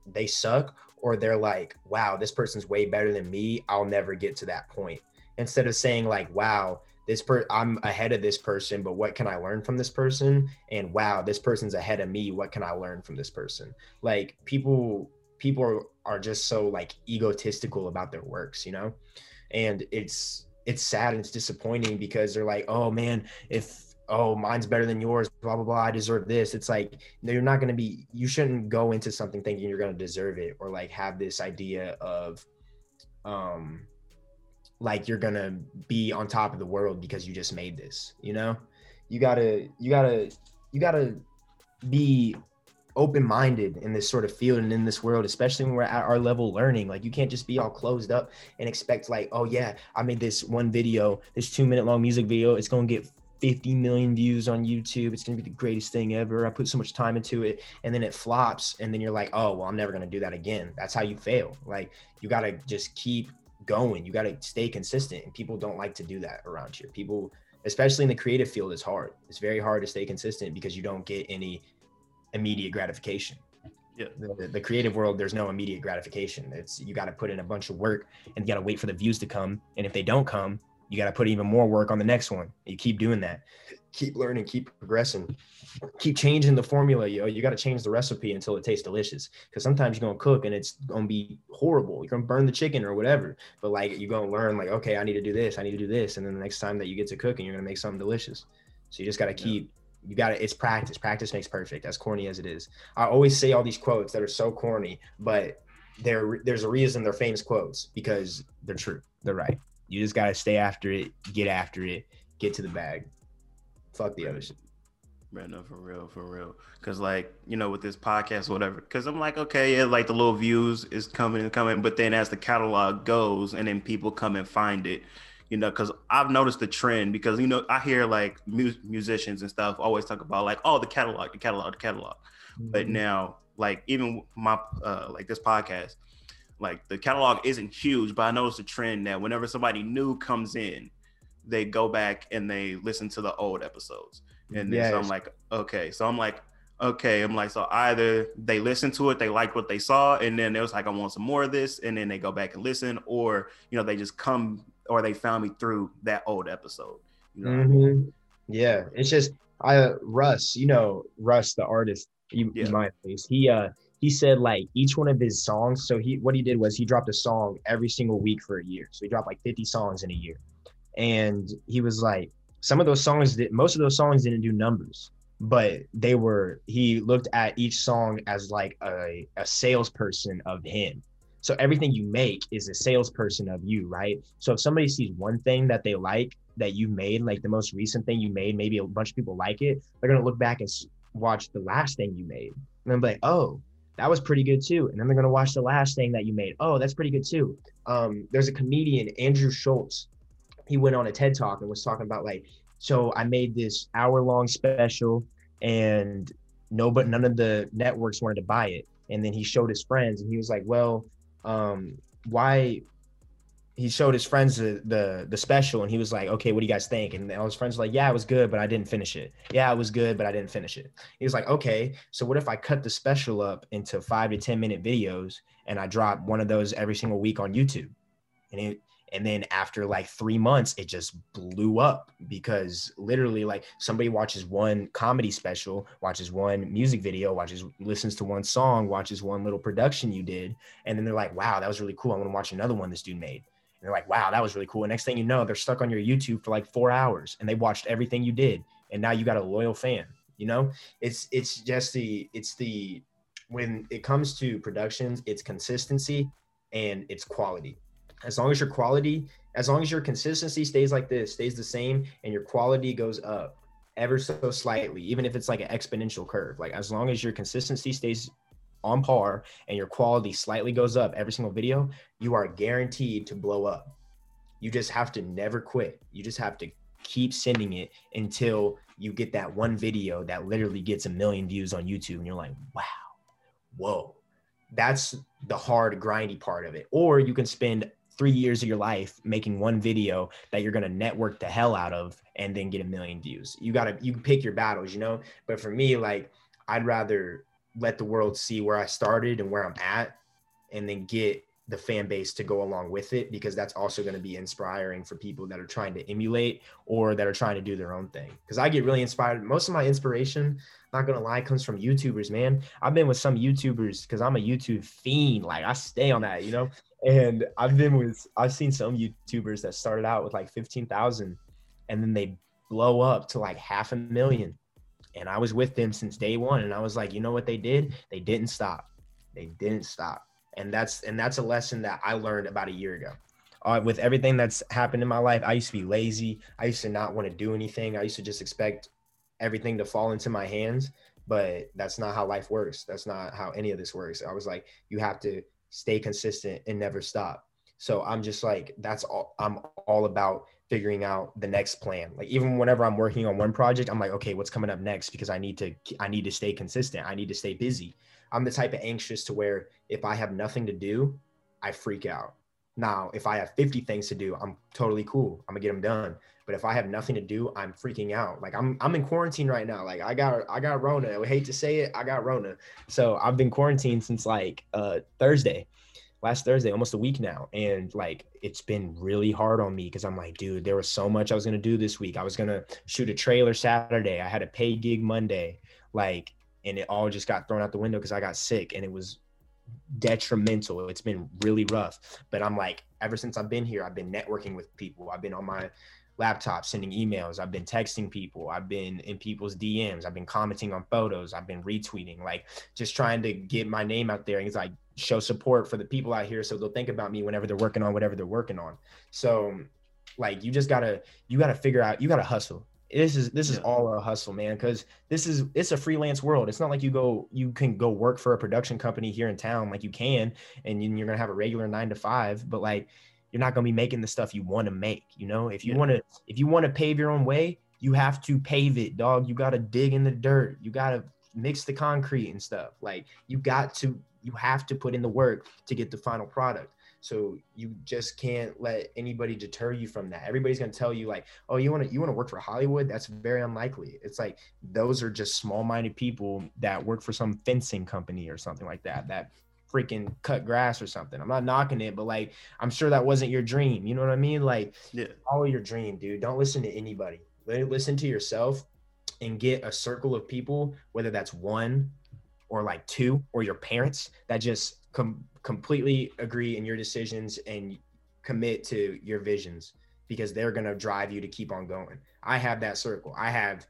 they suck, or they're like, wow, this person's way better than me. I'll never get to that point. Instead of saying like, wow, this per I'm ahead of this person, but what can I learn from this person? And wow, this person's ahead of me. What can I learn from this person? Like people people are, are just so like egotistical about their works, you know? And it's it's sad and it's disappointing because they're like, oh man, if oh mine's better than yours blah blah blah i deserve this. It's like you're not going to be you shouldn't go into something thinking you're going to deserve it or like have this idea of um like you're going to be on top of the world because you just made this you know? You got to you got to you got to be open-minded in this sort of field and in this world especially when we're at our level learning. Like you can't just be all closed up and expect like oh yeah i made this one video this two minute long music video it's going to get 50 million views on youtube it's going to be the greatest thing ever i put so much time into it and then it flops and then you're like oh well i'm never going to do that again that's how you fail like you got to just keep going you got to stay consistent and people don't like to do that around here people especially in the creative field is hard it's very hard to stay consistent because you don't get any immediate gratification. Yeah. The, the, creative world, there's no immediate gratification. It's you got to put in a bunch of work and you got to wait for the views to come. And if they don't come, you got to put even more work on the next one. You keep doing that. Keep learning, keep progressing, keep changing the formula. You know, you got to change the recipe until it tastes delicious. Because sometimes you're gonna cook and it's gonna be horrible. You're gonna burn the chicken or whatever. But like you're gonna learn, like, okay, I need to do this, I need to do this, and then the next time that you get to cooking, you're gonna make something delicious. So you just got to keep you got to it's practice practice makes perfect as corny as it is i always say all these quotes that are so corny but there there's a reason they're famous quotes because they're true they're right you just got to stay after it get after it get to the bag fuck the other shit Right, no, for real, for real. Cause like, you know, with this podcast, whatever. Cause I'm like, okay, yeah, like the little views is coming and coming, but then as the catalog goes and then people come and find it, you know, because I've noticed the trend because you know I hear like mu- musicians and stuff always talk about like oh the catalog, the catalog, the catalog, mm-hmm. but now like even my uh, like this podcast, like the catalog isn't huge, but I noticed a trend that whenever somebody new comes in, they go back and they listen to the old episodes, and then yes. so I'm like okay, so I'm like okay, I'm like, so either they listen to it, they like what they saw, and then it was like, I want some more of this, and then they go back and listen, or you know, they just come or they found me through that old episode. You know mm-hmm. I mean? Yeah, it's just I Russ, you know Russ, the artist, you, yeah. my face. He uh he said like each one of his songs. So he what he did was he dropped a song every single week for a year. So he dropped like 50 songs in a year, and he was like some of those songs that most of those songs didn't do numbers but they were he looked at each song as like a, a salesperson of him so everything you make is a salesperson of you, right? So if somebody sees one thing that they like that you made, like the most recent thing you made, maybe a bunch of people like it, they're gonna look back and watch the last thing you made, and then be like, oh, that was pretty good too. And then they're gonna watch the last thing that you made. Oh, that's pretty good too. Um, there's a comedian, Andrew Schulz. He went on a TED talk and was talking about like, so I made this hour long special, and no, but none of the networks wanted to buy it. And then he showed his friends, and he was like, well um, why he showed his friends the, the, the special and he was like, okay, what do you guys think? And all his friends were like, yeah, it was good, but I didn't finish it. Yeah, it was good, but I didn't finish it. He was like, okay, so what if I cut the special up into five to 10 minute videos and I drop one of those every single week on YouTube? And it, and then after like three months it just blew up because literally like somebody watches one comedy special watches one music video watches listens to one song watches one little production you did and then they're like wow that was really cool i'm gonna watch another one this dude made they're like wow that was really cool. And next thing you know they're stuck on your youtube for like four hours and they watched everything you did and now you got a loyal fan you know? It's it's just the it's the when it comes to productions it's consistency and it's quality. As long as your quality, as long as your consistency stays like this, stays the same, and your quality goes up ever so slightly, even if it's like an exponential curve, like as long as your consistency stays on par and your quality slightly goes up every single video, you are guaranteed to blow up. You just have to never quit. You just have to keep sending it until you get that one video that literally gets a million views on YouTube and you're like, wow, whoa. That's the hard, grindy part of it. Or you can spend three years of your life making one video that you're going to network the hell out of and then get a million views. You got to, you can pick your battles, you know? But for me, like, I'd rather let the world see where I started and where I'm at and then get the fan base to go along with it because that's also going to be inspiring for people that are trying to emulate or that are trying to do their own thing. Because I get really inspired. Most of my inspiration, not gonna lie, comes from YouTubers, man. I've been with some YouTubers because I'm a YouTube fiend. Like I stay on that, you know. And I've been with, I've seen some YouTubers that started out with like 15,000 and then they blow up to like half a million. And I was with them since day one. And I was like, you know what they did? They didn't stop. They didn't stop. And that's, and that's a lesson that I learned about a year ago. Uh, with everything that's happened in my life, I used to be lazy. I used to not want to do anything. I used to just expect everything to fall into my hands. but that's not how life works. That's not how any of this works. I was like, you have to stay consistent and never stop. So I'm just like, that's all I'm all about figuring out the next plan. Like even whenever I'm working on one project, I'm like, okay, what's coming up next? Because I need to I need to stay consistent. I need to stay busy. I'm the type of anxious to where if I have nothing to do, I freak out. Now, if I have 50 things to do, I'm totally cool. I'm gonna get them done. But if I have nothing to do, I'm freaking out. Like I'm I'm in quarantine right now. Like I got I got Rona. I hate to say it, I got Rona. So I've been quarantined since like uh Thursday last Thursday, almost a week now. And like it's been really hard on me because I'm like, dude, there was so much I was gonna do this week. I was gonna shoot a trailer Saturday. I had a pay gig Monday. Like, and it all just got thrown out the window because I got sick and it was detrimental. It's been really rough. But I'm like, ever since I've been here, I've been networking with people. I've been on my laptop sending emails. I've been texting people. I've been in people's DMs. I've been commenting on photos. I've been retweeting, like just trying to get my name out there and it's like show support for the people out here so they'll think about me whenever they're working on whatever they're working on. So like you just gotta you gotta figure out you gotta hustle. This is this is yeah. all a hustle, man, because this is it's a freelance world. It's not like you go you can go work for a production company here in town like you can and you're gonna have a regular nine to five, but like you're not to be making the stuff you want to make you know if you yeah. want to if you want to pave your own way you have to pave it dog you got to dig in the dirt you got to mix the concrete and stuff like you got to you have to put in the work to get the final product so you just can't let anybody deter you from that everybody's going to tell you like oh you want to you want to work for hollywood that's very unlikely it's like those are just small-minded people that work for some fencing company or something like that that freaking cut grass or something. I'm not knocking it, but like I'm sure that wasn't your dream. You know what I mean? Like yeah. follow your dream, dude. Don't listen to anybody. Listen to yourself and get a circle of people, whether that's one or like two or your parents that just com- completely agree in your decisions and commit to your visions because they're going to drive you to keep on going. I have that circle. I have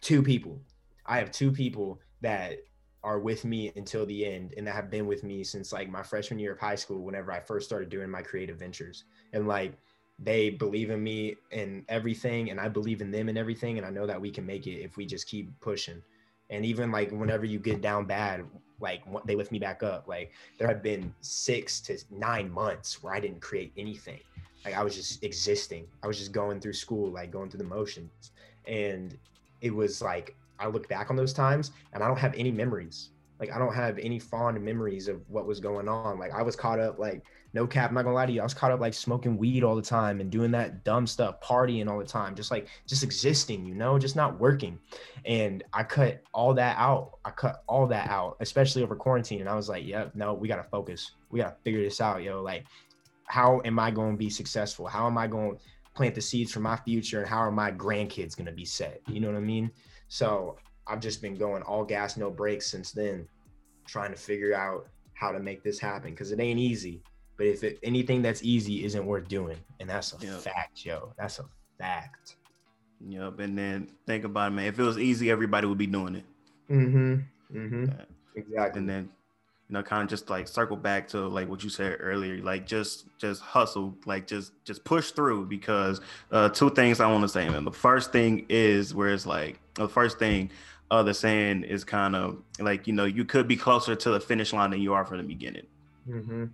two people. I have two people that are with me until the end and that have been with me since like my freshman year of high school whenever I first started doing my creative ventures. And like they believe in me and everything and I believe in them and everything and I know that we can make it if we just keep pushing. And even like whenever you get down bad, like they lift me back up. Like there have been 6 to 9 months where I didn't create anything. Like I was just existing. I was just going through school, like going through the motions. And it was like I look back on those times and I don't have any memories. Like I don't have any fond memories of what was going on. Like I was caught up, like no cap, I'm not gonna lie to you, I was caught up like smoking weed all the time and doing that dumb stuff, partying all the time, just like just existing, you know, just not working. And I cut all that out. I cut all that out, especially over quarantine. And I was like, yeah, no, we gotta focus. We gotta figure this out, yo. Like, how am I gonna be successful? How am I gonna plant the seeds for my future and how are my grandkids gonna be set? You know what I mean? So I've just been going all gas, no brakes since then, trying to figure out how to make this happen because it ain't easy. But if it, anything that's easy isn't worth doing, and that's a yep. fact, yo. That's a fact. Yep. And then think about it, man. If it was easy, everybody would be doing it. Mm-hmm. Mm-hmm. Yeah. Exactly. And then you know kind of just like circle back to like what you said earlier like just just hustle like just just push through because uh two things i want to say man the first thing is where it's like the first thing uh the saying is kind of like you know you could be closer to the finish line than you are from the beginning mm-hmm.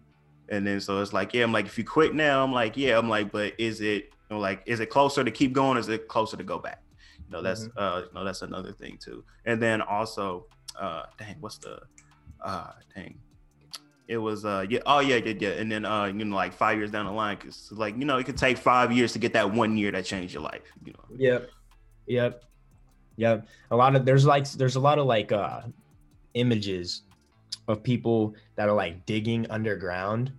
And then so it's like yeah i'm like if you quit now i'm like yeah i'm like but is it you know, like is it closer to keep going is it closer to go back? You know that's mm-hmm. uh you know that's another thing too. And then also uh dang what's the uh dang. It was uh yeah oh yeah yeah yeah. And then uh you know like five years down the line because like you know it could take five years to get that one year that changed your life you know? Yep. Yep. Yep. A lot of there's like there's a lot of like uh images of people that are like digging underground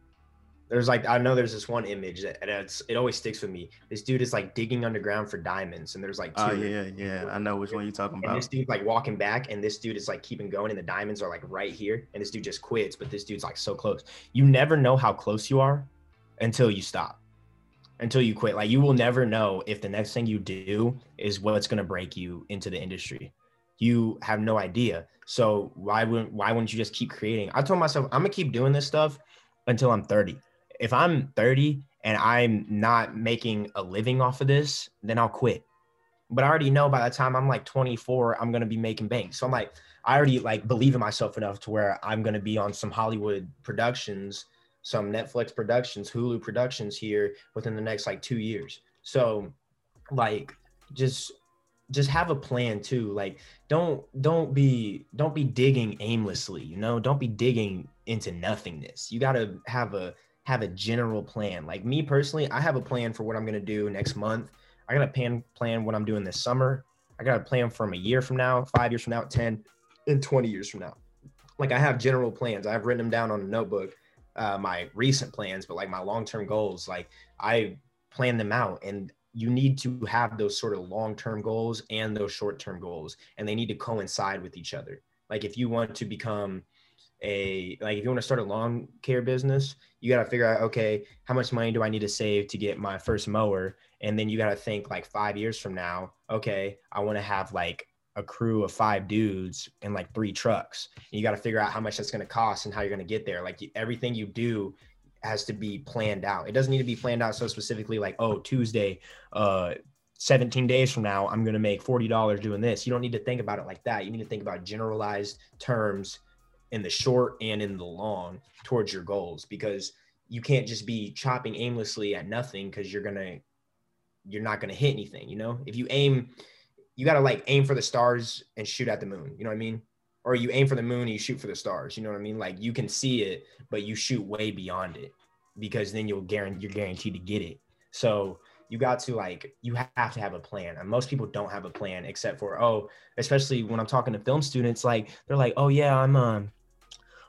there's like I know there's this one image that and it's it always sticks with me. This dude is like digging underground for diamonds, and there's like oh yeah yeah I know which one you're talking and about. This dude's like walking back, and this dude is like keeping going, and the diamonds are like right here, and this dude just quits, but this dude's like so close. You never know how close you are until you stop, until you quit. Like you will never know if the next thing you do is what's gonna break you into the industry. You have no idea. So why wouldn't why wouldn't you just keep creating? I told myself I'm gonna keep doing this stuff until I'm 30 if I'm 30 and I'm not making a living off of this, then I'll quit. but I already know by the time I'm like 24, I'm gonna be making bank. So I'm like, I already like believe in myself enough to where I'm gonna be on some Hollywood productions, some Netflix productions, Hulu productions here within the next like two years. So like just just have a plan too like don't don't be don't be digging aimlessly you know? Don't be digging into nothingness. You got to have a have a general plan. Like me personally i have a plan for what i'm going to do next month. I got a plan plan what i'm doing this summer. I got a plan from a year from now five years from now 10 and 20 years from now. Like i have general plans. I've written them down on a notebook uh, my recent plans but like my long-term goals like i plan them out and you need to have those sort of long-term goals and those short-term goals and they need to coincide with each other. Like if you want to become a like if you want to start a lawn care business you got to figure out okay how much money do i need to save to get my first mower? And then you got to think like five years from now okay i want to have like a crew of five dudes and like three trucks. And you got to figure out how much that's going to cost and how you're going to get there. Like everything you do has to be planned out. It doesn't need to be planned out so specifically like, oh, Tuesday, uh, 17 days from now, I'm going to make $40 doing this. You don't need to think about it like that. You need to think about generalized terms in the short and in the long towards your goals because you can't just be chopping aimlessly at nothing because you're going to, you're not going to hit anything. You know, if you aim, you got to like aim for the stars and shoot at the moon. You know what I mean? Or you aim for the moon and you shoot for the stars. You know what I mean? Like you can see it, but you shoot way beyond it because then you'll guarantee you're guaranteed to get it. So you got to like you have to have a plan. And most people don't have a plan except for oh, especially when I'm talking to film students, like they're like, oh yeah, I'm um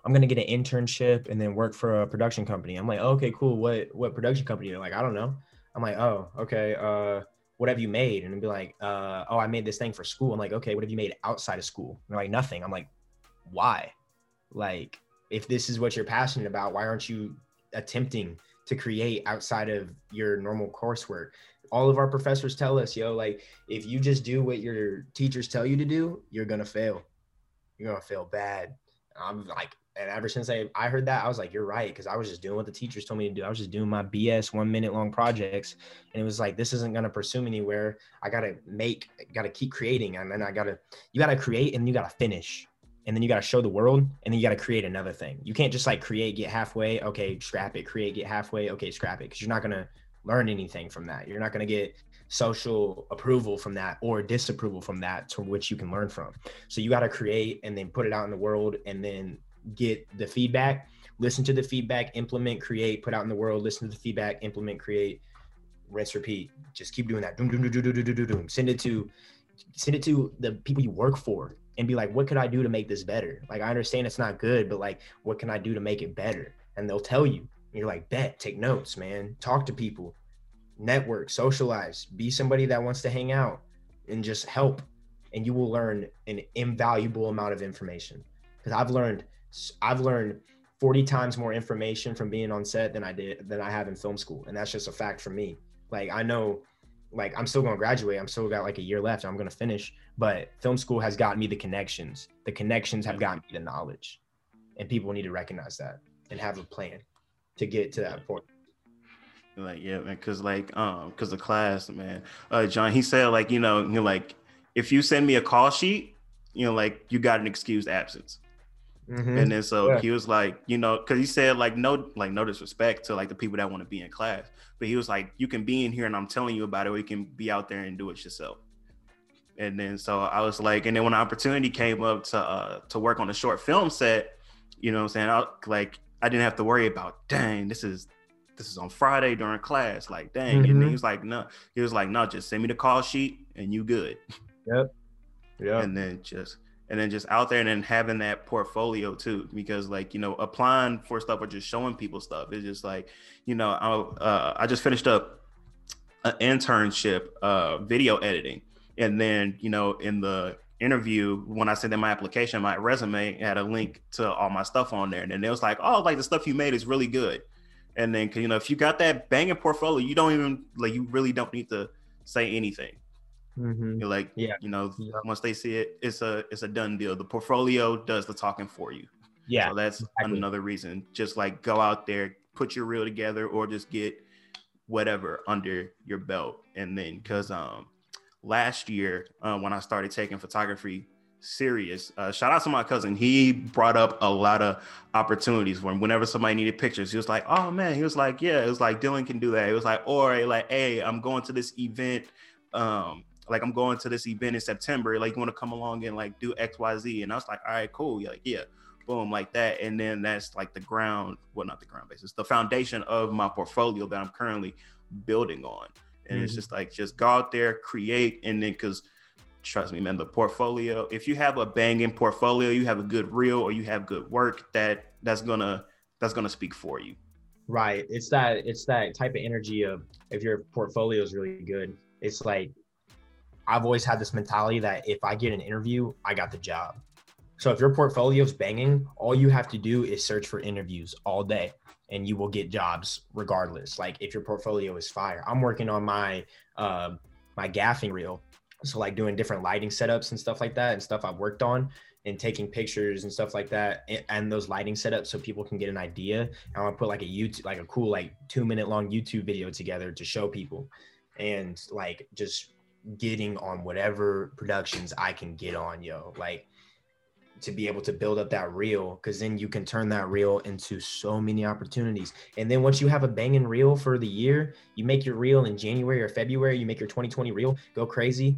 I'm gonna get an internship and then work for a production company. I'm like, oh, okay, cool. What what production company? They're like, I don't know. I'm like, oh, okay. Uh what have you made? And be like, uh, oh, I made this thing for school. I'm like, okay, what have you made outside of school? And they're like, nothing. I'm like, why? Like, if this is what you're passionate about, why aren't you attempting to create outside of your normal coursework? All of our professors tell us, yo, like, if you just do what your teachers tell you to do, you're gonna fail. You're gonna fail bad. I'm like, and ever since I, I heard that, I was like, you're right. Because I was just doing what the teachers told me to do. I was just doing my BS one minute long projects. And it was like, this isn't going to pursue me anywhere. I got to make, got to keep creating. And then I got to, you got to create and you got to finish. And then you got to show the world and then you got to create another thing. You can't just like create, get halfway. Okay, scrap it, create, get halfway. Okay, scrap it. Cause you're not going to learn anything from that. You're not going to get social approval from that or disapproval from that to which you can learn from. So you got to create and then put it out in the world and then get the feedback, listen to the feedback, implement, create, put out in the world, listen to the feedback, implement, create, rinse, repeat. Just keep doing that. Doom, doom, doom, doom, doom, doom, doom. Send it to send it to the people you work for and be like, what could I do to make this better? Like I understand it's not good, but like what can I do to make it better? And they'll tell you. And you're like, bet, take notes, man. Talk to people, network, socialize, be somebody that wants to hang out and just help. And you will learn an invaluable amount of information. Because I've learned I've learned 40 times more information from being on set than I did than I have in film school. And that's just a fact for me. Like I know like I'm still going to graduate. I'm still got like a year left. I'm going to finish, but film school has gotten me the connections. The connections have gotten me the knowledge. And people need to recognize that and have a plan to get to that point. Like yeah, man, cause like um, cause the class, man. Uh, John, he said like you know, you like if you send me a call sheet, you know, like you got an excused absence. Mm-hmm. And then so yeah. he was like, you know, because he said like no, like no disrespect to like the people that want to be in class, but he was like, you can be in here and I'm telling you about it, or you can be out there and do it yourself. And then so I was like, and then when the opportunity came up to uh to work on a short film set, you know, what I'm saying, I, like I didn't have to worry about, dang, this is this is on Friday during class, like dang. Mm-hmm. And he was like, no, he was like, no, just send me the call sheet and you good. Yep. Yeah. And then just and then just out there and then having that portfolio too because like you know applying for stuff or just showing people stuff it's just like you know i, uh, I just finished up an internship uh, video editing. And then you know in the interview when i sent in my application my resume had a link to all my stuff on there. And then it was like oh like the stuff you made is really good. And then you know if you got that banging portfolio you don't even like you really don't need to say anything Mm-hmm. Like, yeah, you know, yeah. once they see it, it's a it's a done deal. The portfolio does the talking for you. Yeah, so that's exactly. another reason. Just like go out there, put your reel together, or just get whatever under your belt, and then because um, last year uh, when I started taking photography serious. Uh, shout out to my cousin. He brought up a lot of opportunities when whenever somebody needed pictures, he was like, "Oh man," he was like, "Yeah," it was like Dylan can do that. It was like, or like, "Hey, I'm going to this event." Um, like I'm going to this event in September. Like you want to come along and like do X, Y, Z, and I was like, "All right, cool." You're like, yeah, boom, like that, and then that's like the ground. Well, not the ground basis, the foundation of my portfolio that I'm currently building on. And mm-hmm. it's just like just go out there, create, and then because trust me, man, the portfolio, if you have a banging portfolio, you have a good reel or you have good work, that that's gonna that's gonna speak for you. Right. It's that it's that type of energy of if your portfolio is really good, it's like I've always had this mentality that if I get an interview, I got the job. So if your portfolio is banging, all you have to do is search for interviews all day and you will get jobs regardless. Like if your portfolio is fire. I'm working on my uh, my gaffing reel so like doing different lighting setups and stuff like that and stuff I've worked on and taking pictures and stuff like that and, and those lighting setups so people can get an idea. I want to put like a YouTube, like a cool, like two minute long YouTube video together to show people and like just getting on whatever productions I can get on, yo. Like to be able to build up that reel because then you can turn that reel into so many opportunities. And then once you have a banging reel for the year, you make your reel in January or February, you make your 2020 reel, go crazy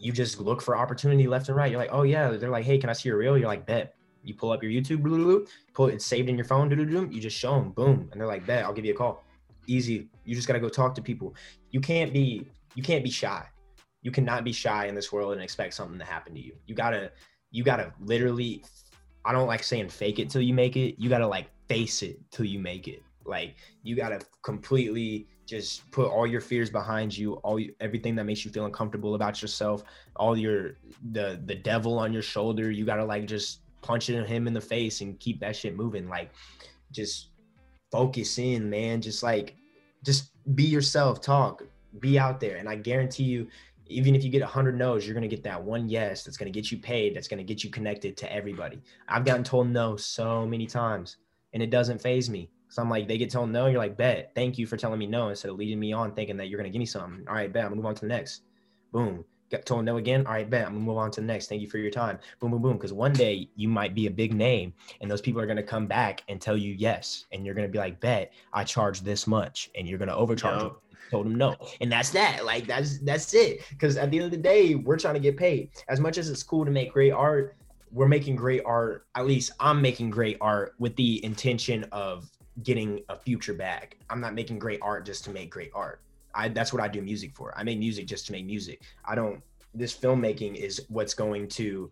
you just look for opportunity left and right. You're like, oh yeah, they're like, hey, can I see your reel? You're like, bet. You pull up your YouTube, blah, blah, blah, pull it, saved in your phone, doo, doo, doo, you just show them, boom, and they're like, bet, I'll give you a call. Easy. You just gotta go talk to people. You can't be, you can't be shy. You cannot be shy in this world and expect something to happen to you. You gotta, you gotta literally. I don't like saying fake it till you make it. You gotta like face it till you make it. Like you gotta completely just put all your fears behind you all everything that makes you feel uncomfortable about yourself all your the the devil on your shoulder you gotta like just punch him in the face and keep that shit moving like just focus in man just like just be yourself talk be out there and i guarantee you even if you get 100 no's you're going to get that one yes that's going to get you paid that's going to get you connected to everybody i've gotten told no so many times and it doesn't phase me so I'm like, they get told no, you're like, bet, thank you for telling me no instead of leading me on thinking that you're gonna give me something. All right, bet, I'm gonna move on to the next. Boom. Got told no again. All right, bet, I'm gonna move on to the next. Thank you for your time. Boom, boom, boom. Because one day you might be a big name and those people are gonna come back and tell you yes. And you're gonna be like, bet, I charge this much, and you're gonna overcharge yep. Told him no and that's that like that's that's it because at the end of the day we're trying to get paid as much as it's cool to make great art we're making great art at least i'm making great art with the intention of getting a future bag. I'm not making great art just to make great art. I that's what I do music for. I make music just to make music. I don't this filmmaking is what's going to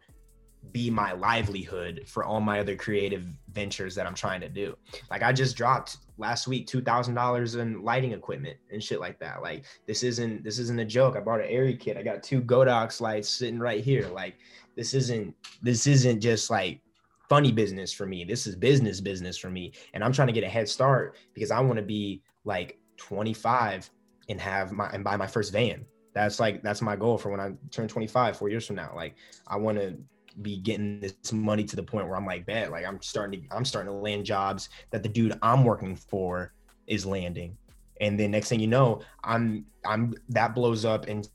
be my livelihood for all my other creative ventures that I'm trying to do. Like I just dropped last week two thousand dollars in lighting equipment and shit like that. Like this isn't this isn't a joke. I bought an Arri kit. I got two Godox lights sitting right here. Like this isn't this isn't just like funny business for me. This is business business for me. And I'm trying to get a head start because I want to be like 25 and have my and buy my first van. That's like that's my goal for when I turn 25 four years from now. Like I want to be getting this money to the point where I'm like, bet, like I'm starting to I'm starting to land jobs that the dude I'm working for is landing. And then next thing you know, I'm I'm that blows up and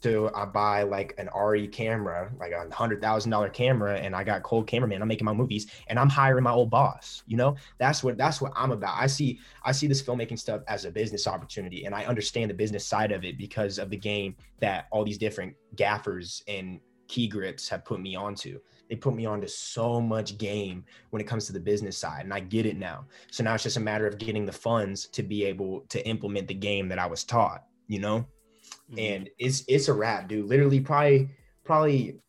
to I buy like an Arri camera, like a hundred thousand dollar camera, and I got cold cameraman. I'm making my movies, and I'm hiring my old boss. You know, that's what that's what I'm about. I see I see this filmmaking stuff as a business opportunity, and I understand the business side of it because of the game that all these different gaffers and key grips have put me onto. They put me onto so much game when it comes to the business side, and I get it now. So now it's just a matter of getting the funds to be able to implement the game that I was taught. You know mm-hmm. and it's it's a wrap, dude. Literally, probably probably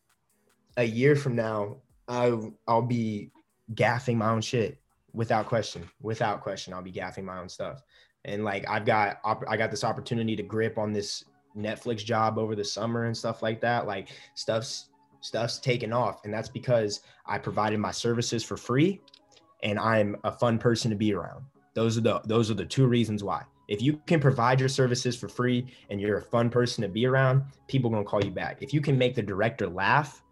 a year from now, I'll I'll be gaffing my own shit without question. Without question, I'll be gaffing my own stuff. And like I've got I got this opportunity to grip on this Netflix job over the summer and stuff like that. Like stuff's stuff's taken off, and that's because I provided my services for free, and I'm a fun person to be around. Those are the those are the two reasons why. If you can provide your services for free and you're a fun person to be around, people to call you back. If you can make the director laugh,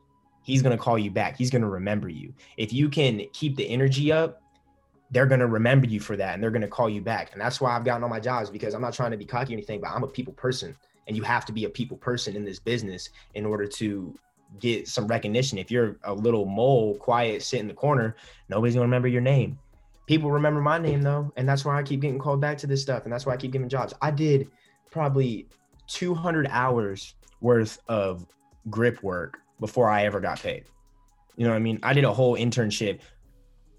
he's to call you back. He's to remember you. If you can keep the energy up, they're going to remember you for that and they're going to call you back. And that's why I've gotten all my jobs because I'm not trying to be cocky or anything, but I'm a people person. And you have to be a people person in this business in order to get some recognition. If you're a little mole, quiet, sit in the corner, nobody's gonna remember your name. People remember my name though, and that's why I keep getting called back to this stuff, and that's why I keep giving jobs. I did probably 200 hours worth of grip work before I ever got paid. You know what I mean? I did a whole internship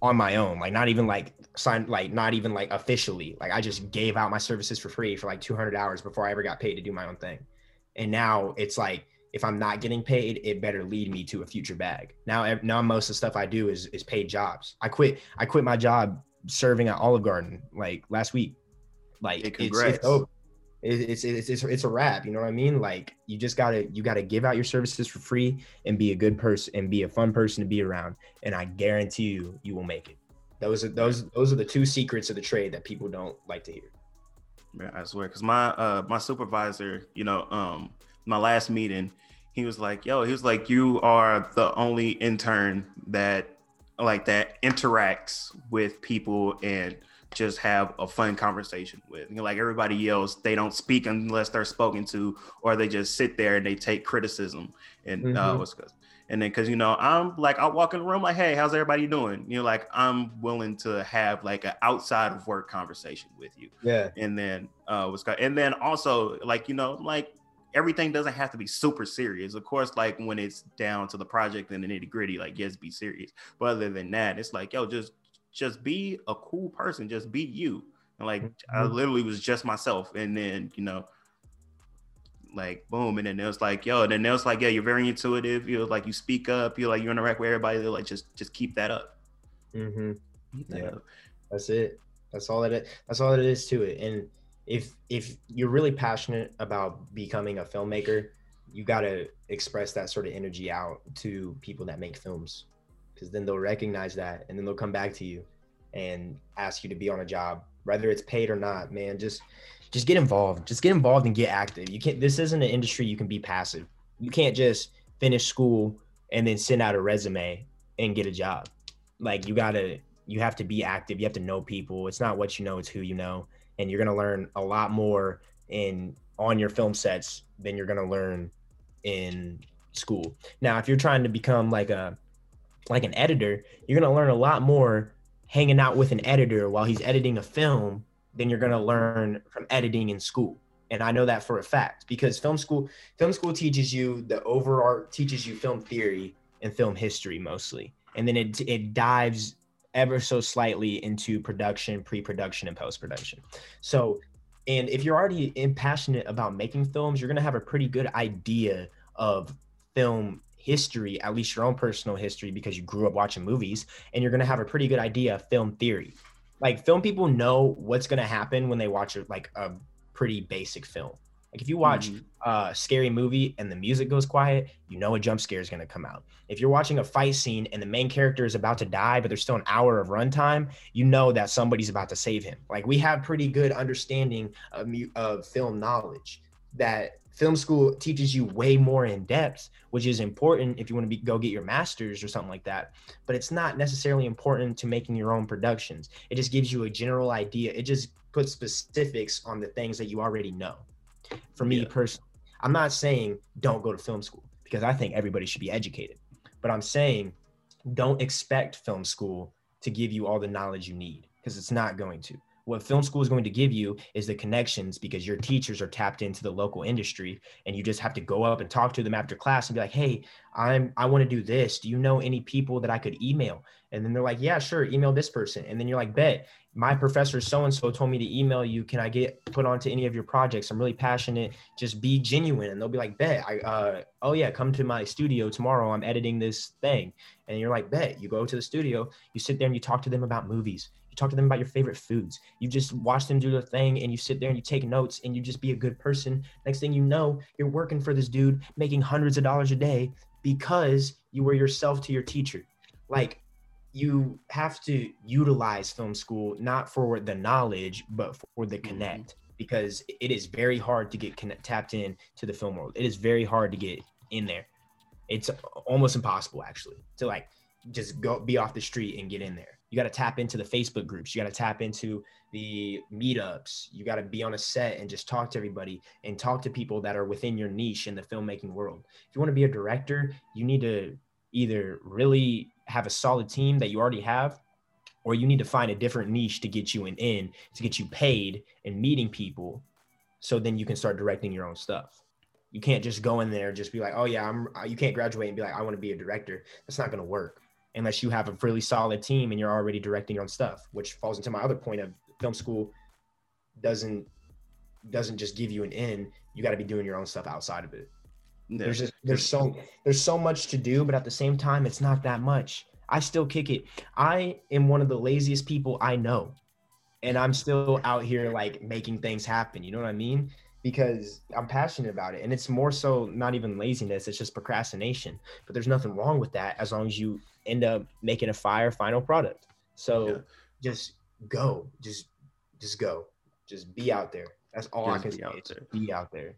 on my own, like not even like signed, like not even like officially. Like I just gave out my services for free for like 200 hours before I ever got paid to do my own thing. And now it's like if I'm not getting paid, it better lead me to a future bag. Now, now most of the stuff I do is is paid jobs. I quit. I quit my job serving at Olive Garden like last week. Like hey, it's, it's, it's, it's it's it's a wrap. You know what I mean? Like you just gotta you gotta give out your services for free and be a good person and be a fun person to be around. And I guarantee you, you will make it. Those are those those are the two secrets of the trade that people don't like to hear. I swear, because my uh my supervisor, you know, um, my last meeting, he was like, "Yo," he was like, "You are the only intern that like that interacts with people and just have a fun conversation with. You know, like everybody else, they don't speak unless they're spoken to, or they just sit there and they take criticism. And uh, mm-hmm. uh, what's good. And then, cause you know, I'm like, I walk in the room like, hey, how's everybody doing? You know, like I'm willing to have like an outside of work conversation with you. Yeah. And then, uh, what's good. And then also, like, you know, like everything doesn't have to be super serious. Of course, like when it's down to the project and the nitty gritty, like yes, be serious. But other than that, it's like, yo, just just be a cool person, just be you. And like mm-hmm. I literally was just myself. And then, you know, like boom. And then it was like, yo, and then it was like, yeah, you're very intuitive. You're like you speak up, you're like you interact with everybody. They're like just just keep that up. Mm-hmm. yeah. Up. That's it. That's all that it that's all that it is to it. And if if you're really passionate about becoming a filmmaker, you gotta express that sort of energy out to people that make films because then they'll recognize that and then they'll come back to you and ask you to be on a job whether it's paid or not man. Just just get involved. Just get involved and get active. You can't this isn't an industry you can be passive. You can't just finish school and then send out a resume and get a job. Like you gotta you have to be active. You have to know people. It's not what you know it's who you know. And you're gonna learn a lot more in on your film sets than you're gonna learn in school. Now if you're trying to become like a like an editor, you're going to learn a lot more hanging out with an editor while he's editing a film than you're going to learn from editing in school. And I know that for a fact because film school film school teaches you the overall teaches you film theory and film history mostly. And then it it dives ever so slightly into production, pre-production and post-production. So and if you're already passionate about making films, you're going to have a pretty good idea of film history, at least your own personal history, because you grew up watching movies, and you're gonna have a pretty good idea of film theory. Like film people know what's gonna happen when they watch a, like a pretty basic film. Like if you watch mm-hmm. a scary movie and the music goes quiet, you know a jump scare is going to come out. If you're watching a fight scene and the main character is about to die, but there's still an hour of runtime, you know that somebody's about to save him. Like we have pretty good understanding of, of film knowledge that film school teaches you way more in depth, which is important if you want to be, go get your master's or something like that. But it's not necessarily important to making your own productions. It just gives you a general idea. It just puts specifics on the things that you already know. For me yeah. personally, I'm not saying don't go to film school because I think everybody should be educated. But I'm saying don't expect film school to give you all the knowledge you need because it's not going to what film school is going to give you is the connections because your teachers are tapped into the local industry and you just have to go up and talk to them after class and be like hey i'm i want to do this. Do you know any people that i could email? And then they're like yeah sure email this person. And then you're like bet my professor so and so told me to email you. Can i get put onto any of your projects? I'm really passionate. Just be genuine. And they'll be like bet i uh oh yeah come to my studio tomorrow. I'm editing this thing. And you're like bet you go to the studio you sit there and you talk to them about movies talk to them about your favorite foods. You just watch them do their thing and you sit there and you take notes and you just be a good person. Next thing you know, you're working for this dude making hundreds of dollars a day because you were yourself to your teacher. Like you have to utilize film school not for the knowledge but for the mm-hmm. connect because it is very hard to get connect, tapped in to the film world. It is very hard to get in there. It's almost impossible actually to like just go be off the street and get in there you got to tap into the Facebook groups. You got to tap into the meetups. You got to be on a set and just talk to everybody and talk to people that are within your niche in the filmmaking world. If you want to be a director, you need to either really have a solid team that you already have or you need to find a different niche to get you an in to get you paid and meeting people so then you can start directing your own stuff you can't just go in there just be like oh yeah i'm you can't graduate and be like i want to be a director that's not going to work unless you have a really solid team and you're already directing your own stuff which falls into my other point of film school doesn't doesn't just give you an in. You got to be doing your own stuff outside of it. Yeah. there's just there's so there's so much to do but at the same time it's not that much. I still kick it. I am one of the laziest people i know. And i'm still out here like making things happen. You know what i mean? Because i'm passionate about it. And it's more so not even laziness it's just procrastination. But there's nothing wrong with that as long as you end up making a fire final product so yeah. just go just just go just be out there that's all just i can say out there. be out there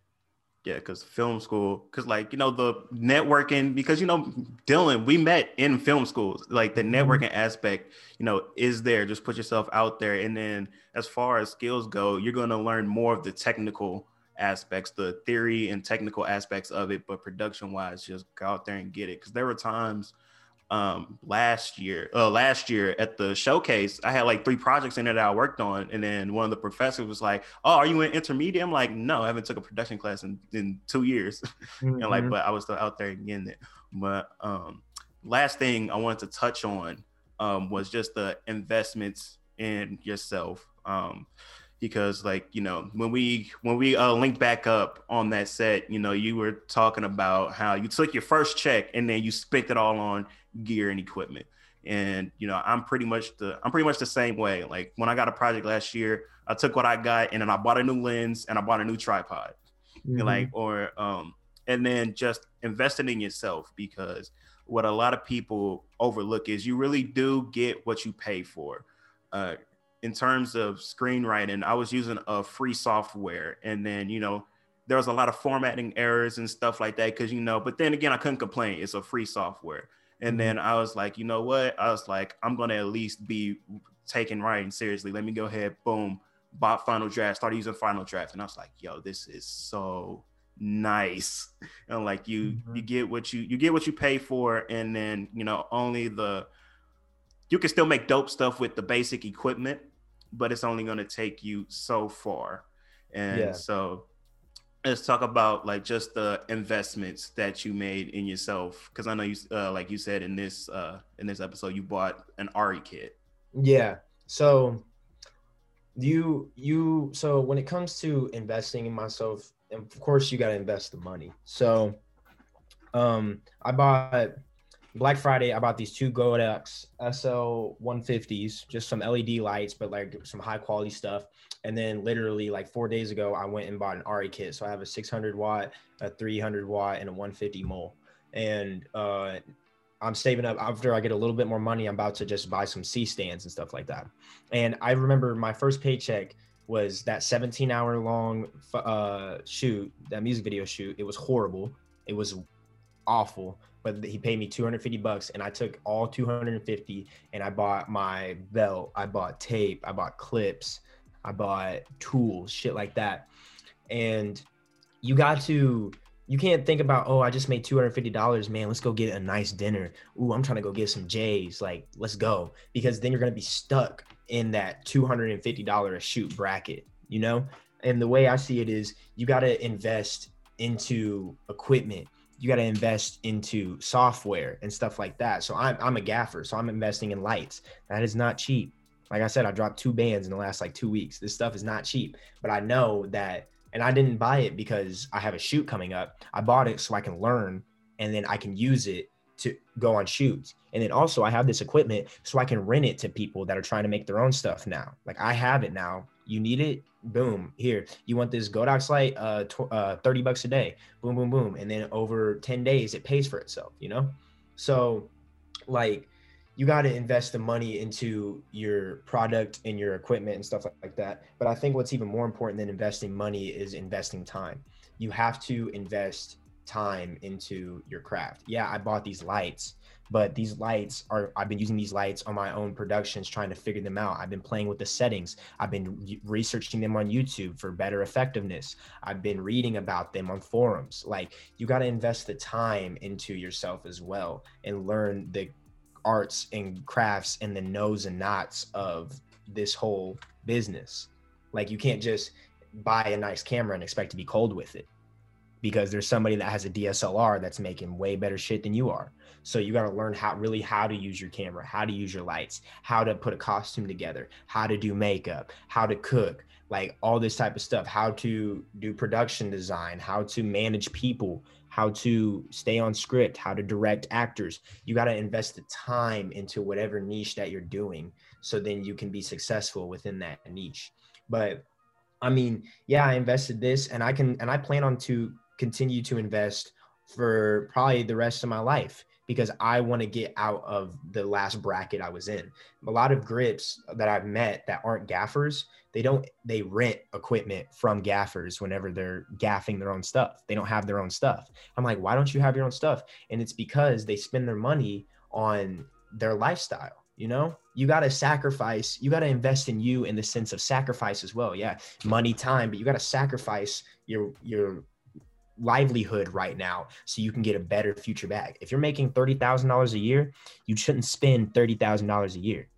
yeah, because film school, because like you know the networking, because you know Dylan, we met in film schools. Like the mm-hmm. networking aspect, you know, is there. Just put yourself out there, and then as far as skills go, you're going to learn more of the technical aspects, the theory and technical aspects of it. But production wise, just go out there and get it. Because there were times um last year uh last year at the showcase i had like three projects in there that i worked on and then one of the professors was like oh are you in intermediate? I'm like no i haven't took a production class in, in two years. Mm-hmm. and like but i was still out there getting it. But um last thing i wanted to touch on um was just the investments in yourself um because like you know when we when we uh, linked back up on that set you know you were talking about how you took your first check and then you spent it all on gear and equipment and you know i'm pretty much the i'm pretty much the same way like when i got a project last year i took what i got and then i bought a new lens and i bought a new tripod mm-hmm. like or um and then just investing in yourself because what a lot of people overlook is you really do get what you pay for uh in terms of screenwriting, I was using a free software, and then you know there was a lot of formatting errors and stuff like that because you know. But then again, I couldn't complain. It's a free software, and mm-hmm. then I was like, you know what? I was like, I'm gonna at least be taking writing seriously. Let me go ahead, boom, bought Final Draft, started using Final Draft, and I was like, yo, this is so nice and like you mm-hmm. you get what you you get what you pay for and then you know only the you can still make dope stuff with the basic equipment but it's only going to take you so far. And yeah. so let's talk about like just the investments that you made in yourself. Because i know you uh, like you said in this uh in this episode you bought an ARRI kit. Yeah. So you you so when it comes to investing in myself of course you got to invest the money. So um i bought Black Friday, I bought these two Godox SL 150s, just some LED lights, but like some high quality stuff. And then literally like four days ago, I went and bought an ARRI kit. So I have a 600 watt, a 300 watt, and a 150 mole. And uh, I'm saving up after I get a little bit more money. I'm about to just buy some C stands and stuff like that. And I remember my first paycheck was that 17 hour long uh, shoot, that music video shoot. It was horrible. It was awful but he paid me 250 bucks and I took all 250 and I bought my belt, I bought tape, I bought clips, I bought tools, shit like that. And you got to you can't think about, oh, I just made $250, man, let's go get a nice dinner. Ooh, I'm trying to go get some J's. Like, let's go. Because then you're gonna be stuck in that $250 a shoot bracket, you know? And the way I see it is you gotta invest into equipment you got to invest into software and stuff like that. So I'm, I'm a gaffer, so I'm investing in lights. That is not cheap. Like I said, I dropped two bands in the last like two weeks. This stuff is not cheap, but I know that, and I didn't buy it because I have a shoot coming up. I bought it so I can learn and then I can use it to go on shoots. And then also I have this equipment so I can rent it to people that are trying to make their own stuff now. Like I have it now. You need it, boom, here. You want this Godox light, uh, tw- uh, 30 bucks a day, boom, boom, boom. And then over 10 days, it pays for itself, you know? So, like, you got to invest the money into your product and your equipment and stuff like that. But I think what's even more important than investing money is investing time. You have to invest time into your craft. Yeah, I bought these lights, but these lights are I've been using these lights on my own productions trying to figure them out. I've been playing with the settings. I've been researching them on YouTube for better effectiveness. I've been reading about them on forums. Like you got to invest the time into yourself as well and learn the arts and crafts and the knows and knots of this whole business. Like you can't just buy a nice camera and expect to be cold with it because there's somebody that has a DSLR that's making way better shit than you are. So you got to learn how really how to use your camera, how to use your lights, how to put a costume together, how to do makeup, how to cook, like all this type of stuff, how to do production design, how to manage people, how to stay on script, how to direct actors. You got to invest the time into whatever niche that you're doing so then you can be successful within that niche. But I mean, yeah, I invested this and I can and I plan on to continue to invest for probably the rest of my life because I want to get out of the last bracket I was in. A lot of grips that I've met that aren't gaffers, they don't they rent equipment from gaffers whenever they're gaffing their own stuff. They don't have their own stuff. I'm like, "Why don't you have your own stuff?" And it's because they spend their money on their lifestyle you know you got to sacrifice you got to invest in you in the sense of sacrifice as well yeah money time but you got to sacrifice your your livelihood right now so you can get a better future back. If you're making $30000 a year you shouldn't spend $30000 a year.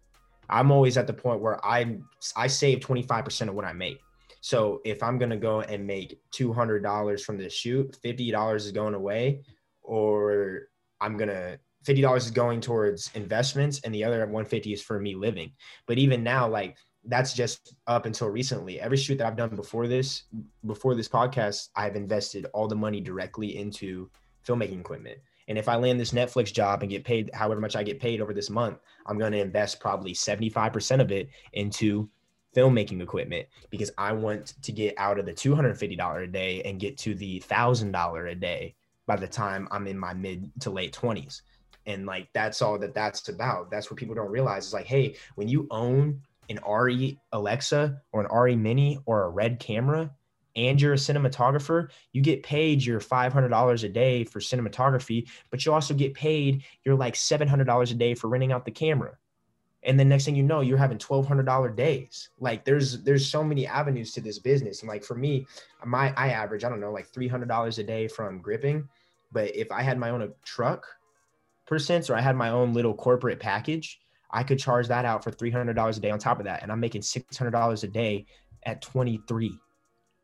I'm always at the point where i i save 25% of what i make. So if i'm going to go and make $200 from the shoot $50 is going away or i'm going to $50 is going towards investments and the other 150 is for me living. But even now, like that's just up until recently. Every shoot that I've done before this, before this podcast, I've invested all the money directly into filmmaking equipment. And if I land this Netflix job and get paid however much I get paid over this month, I'm going to invest probably 75% of it into filmmaking equipment because I want to get out of the $250 a day and get to the $1,000 a day by the time I'm in my mid to late 20s and like that's all that that's about that's what people don't realize is like hey when you own an ARRI Alexa or an ARRI Mini or a red camera and you're a cinematographer you get paid your $500 a day for cinematography but you also get paid your like $700 a day for renting out the camera. And then next thing you know you're having $1200 days. Like there's there's so many avenues to this business. And like for me my i average i don't know like $300 a day from gripping. But if i had my own uh, truck percent or I had my own little corporate package, I could charge that out for $300 a day on top of that. And I'm making $600 a day at 23.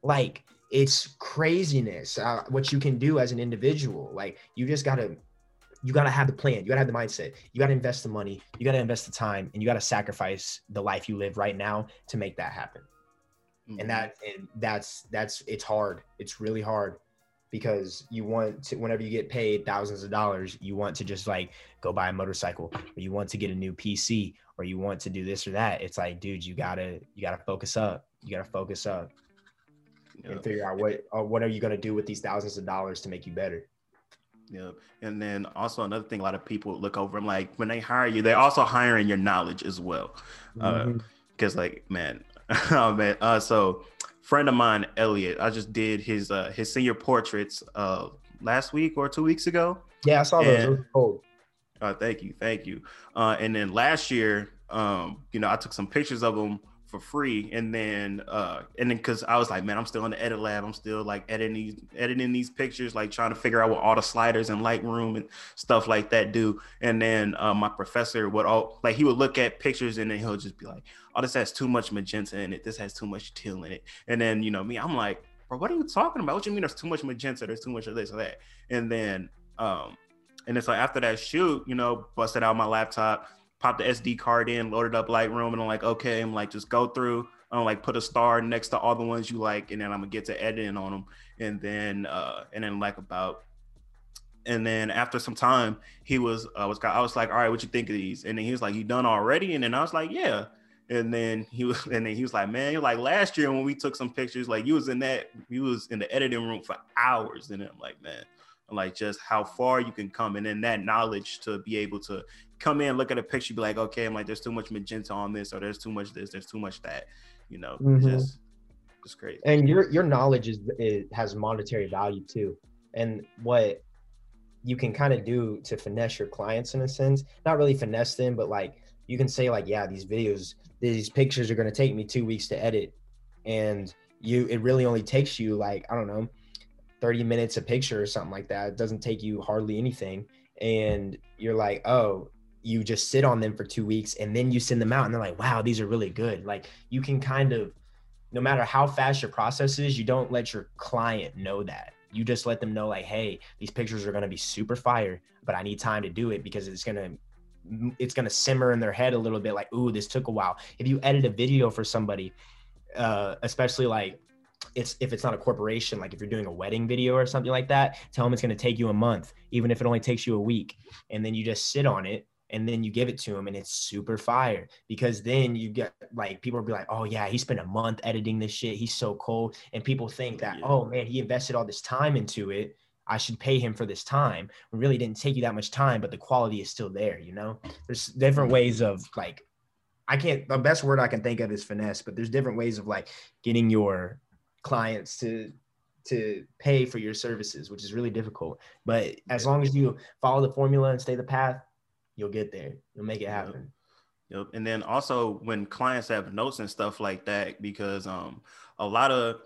Like it's craziness uh, what you can do as an individual. Like you just got to, you got to have the plan. You got to have the mindset. You got to invest the money. You got to invest the time and you got to sacrifice the life you live right now to make that happen. Mm-hmm. And that, and that's, that's, it's hard. It's really hard because you want to whenever you get paid thousands of dollars you want to just like go buy a motorcycle or you want to get a new pc or you want to do this or that it's like dude you gotta you gotta focus up you gotta focus up yep. and figure out what uh, what are you gonna do with these thousands of dollars to make you better Yep. And then also another thing, a lot of people look over. I'm like, when they hire you, they're also hiring your knowledge as well. Because, mm-hmm. uh, like, man, oh man. Uh, so friend of mine, Elliot, I just did his uh his senior portraits uh last week or two weeks ago. Yeah, I saw those. And, cool. Uh, thank you, thank you. Uh, and then last year, um, you know, I took some pictures of them for free, and then uh, and then because I was like, man, I'm still in the edit lab. I'm still like editing these editing these pictures, like trying to figure out what all the sliders and Lightroom and stuff like that do. And then uh, my professor would all like he would look at pictures, and then he'll just be like, oh, this has too much magenta in it. This has too much teal in it. And then, you know, me, I'm like, bro, what are you talking about? What you mean there's too much magenta? There's too much of this or that. And then, um, and it's like after that shoot, you know, busted out my laptop, popped the SD card in, loaded up Lightroom, and I'm like, okay, I'm like, just go through. I'm like, put a star next to all the ones you like, and then I'm gonna get to editing on them. And then, uh, and then like about and then after some time he was uh, was I was like, all right, what you think of these? And then he was like, you done already? And then I was like, yeah. And then he was, and then he was like, man, you're like last year when we took some pictures, like you was in that, you was in the editing room for hours. And then I'm like, man, like just how far you can come, and then that knowledge to be able to come in, look at a picture, be like, okay, I'm like, there's too much magenta on this, or there's too much this, there's too much that, you know, mm-hmm. just, just crazy. And your your knowledge is it has monetary value too. and what you can kind of do to finesse your clients in a sense not really finesse them but like you can say like yeah these videos these pictures are going to take me two weeks to edit and you it really only takes you like i don't know 30 minutes a picture or something like that it doesn't take you hardly anything. And you're like oh you just sit on them for two weeks and then you send them out. And they're like wow these are really good. Like you can kind of no matter how fast your process is you don't let your client know that. You just let them know like hey these pictures are going to be super fire but i need time to do it because it's going to it's going to simmer in their head a little bit like ooh this took a while. If you edit a video for somebody uh, especially like it's if it's not a corporation like if you're doing a wedding video or something like that tell them it's going to take you a month even if it only takes you a week. And then you just sit on it and then you give it to him and it's super fire. Because then you get like people will be like oh yeah he spent a month editing this shit. He's so cool and people think that yeah. oh man he invested all this time into it. I should pay him for this time. It really didn't take you that much time but the quality is still there you know? There's different ways of like i can't the best word i can think of is finesse but there's different ways of like getting your clients to to pay for your services which is really difficult but as long as you follow the formula and stay the path you'll get there. You'll make it happen. Yep. yep. And then also when clients have notes and stuff like that, because um a lot of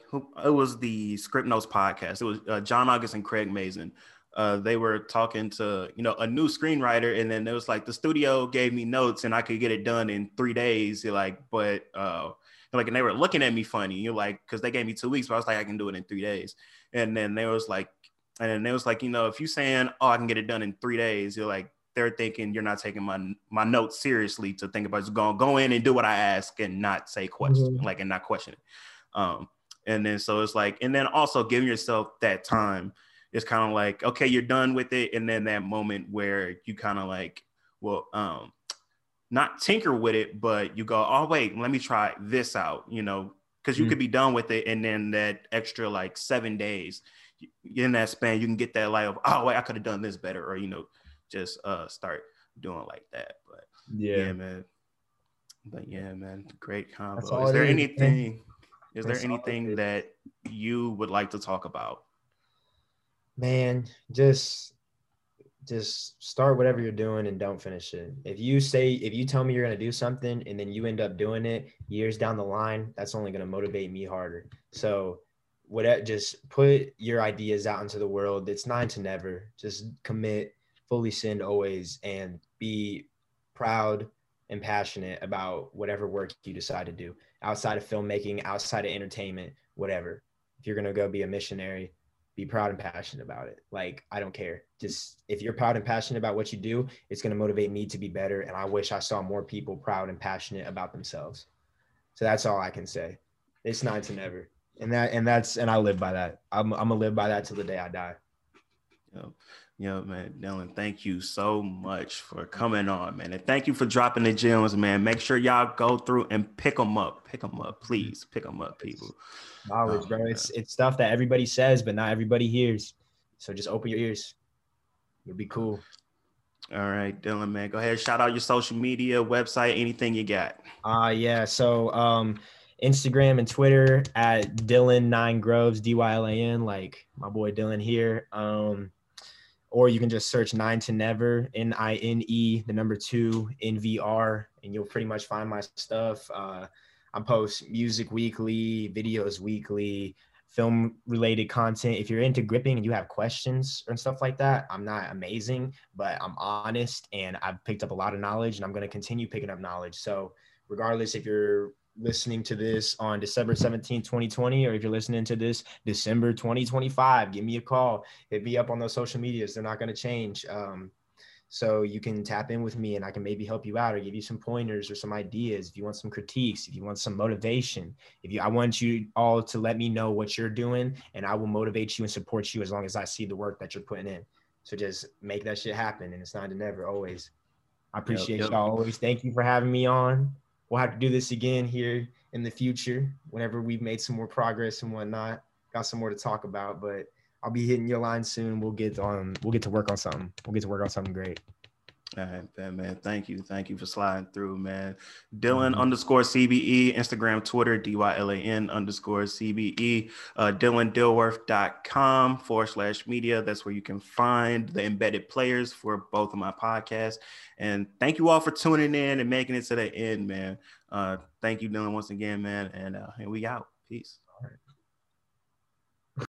it was the Scriptnotes podcast. It was uh, John August and Craig Mazin. Uh, they were talking to you know a new screenwriter, and then it was like the studio gave me notes and I could get it done in three days. You're like, but uh, like, and they were looking at me funny. You're like, because they gave me two weeks, but I was like, I can do it in three days. And then they was like, and then they was like, you know, if you saying, oh, I can get it done in three days, you're like, they're thinking you're not taking my my notes seriously to think about just going go in and do what I ask and not say question mm-hmm. like and not question it. Um, and then so it's like, and then also giving yourself that time is kind of like, okay, you're done with it, and then that moment where you kind of like, well, um, not tinker with it, but you go, oh wait, let me try this out, you know, because you mm-hmm. could be done with it, and then that extra like seven days in that span, you can get that light of, oh wait, I could have done this better, or you know, just uh start doing like that. But yeah, yeah man. But yeah, man, great combo. Is there anything? Is there anything that you would like to talk about? Man, just just start whatever you're doing and don't finish it. If you say if you tell me you're going to do something and then you end up doing it years down the line, that's only going to motivate me harder. So, what just put your ideas out into the world. It's nine to never. Just commit fully send always and be proud and passionate about whatever work you decide to do outside of filmmaking, outside of entertainment, whatever. If you're going to go be a missionary, be proud and passionate about it. Like, I don't care. Just if you're proud and passionate about what you do, it's going to motivate me to be better. And I wish I saw more people proud and passionate about themselves. So that's all I can say. It's nine to never. And that, and that's, and I live by that. I'm, I'm gonna live by that till the day I die. Yep. Yeah, man, Dylan, thank you so much for coming on, man. And thank you for dropping the gems, man. Make sure y'all go through and pick them up. Pick them up, please. Pick them up, people. Knowledge, oh, bro. It's it's stuff that everybody says, but not everybody hears. So just open your ears. You'll be cool. All right, Dylan, man. Go ahead. Shout out your social media, website, anything you got. Uh yeah. So um Instagram and Twitter at Dylan Nine Groves, D Y L A N, like my boy Dylan here. Um or you can just search nine to never N I N E the number two N V R and you'll pretty much find my stuff. Uh, I post music weekly, videos weekly, film related content. If you're into gripping and you have questions and stuff like that, I'm not amazing, but I'm honest and I've picked up a lot of knowledge and I'm going to continue picking up knowledge. So regardless if you're listening to this on December 17, 2020, or if you're listening to this December 2025, give me a call. Hit me up on those social medias. They're not going to change. Um, so you can tap in with me and I can maybe help you out or give you some pointers or some ideas. If you want some critiques, if you want some motivation, if you, I want you all to let me know what you're doing and I will motivate you and support you as long as I see the work that you're putting in. So just make that shit happen. And it's not to never always. I appreciate yep, yep. y'all always. Thank you for having me on we'll have to do this again here in the future whenever we've made some more progress and whatnot. Got some more to talk about, but I'll be hitting your line soon. We'll get on. We'll get to work on something. We'll get to work on something great. All right, man. Thank you. Thank you for sliding through, man. Dylan mm-hmm. underscore CBE, Instagram, Twitter, D-Y-L-A-N underscore CBE, uh, DylanDilworth.com forward slash media. That's where you can find the embedded players for both of my podcasts. And thank you all for tuning in and making it to the end, man. Uh, thank you, Dylan, once again, man. And, uh, and we out. Peace.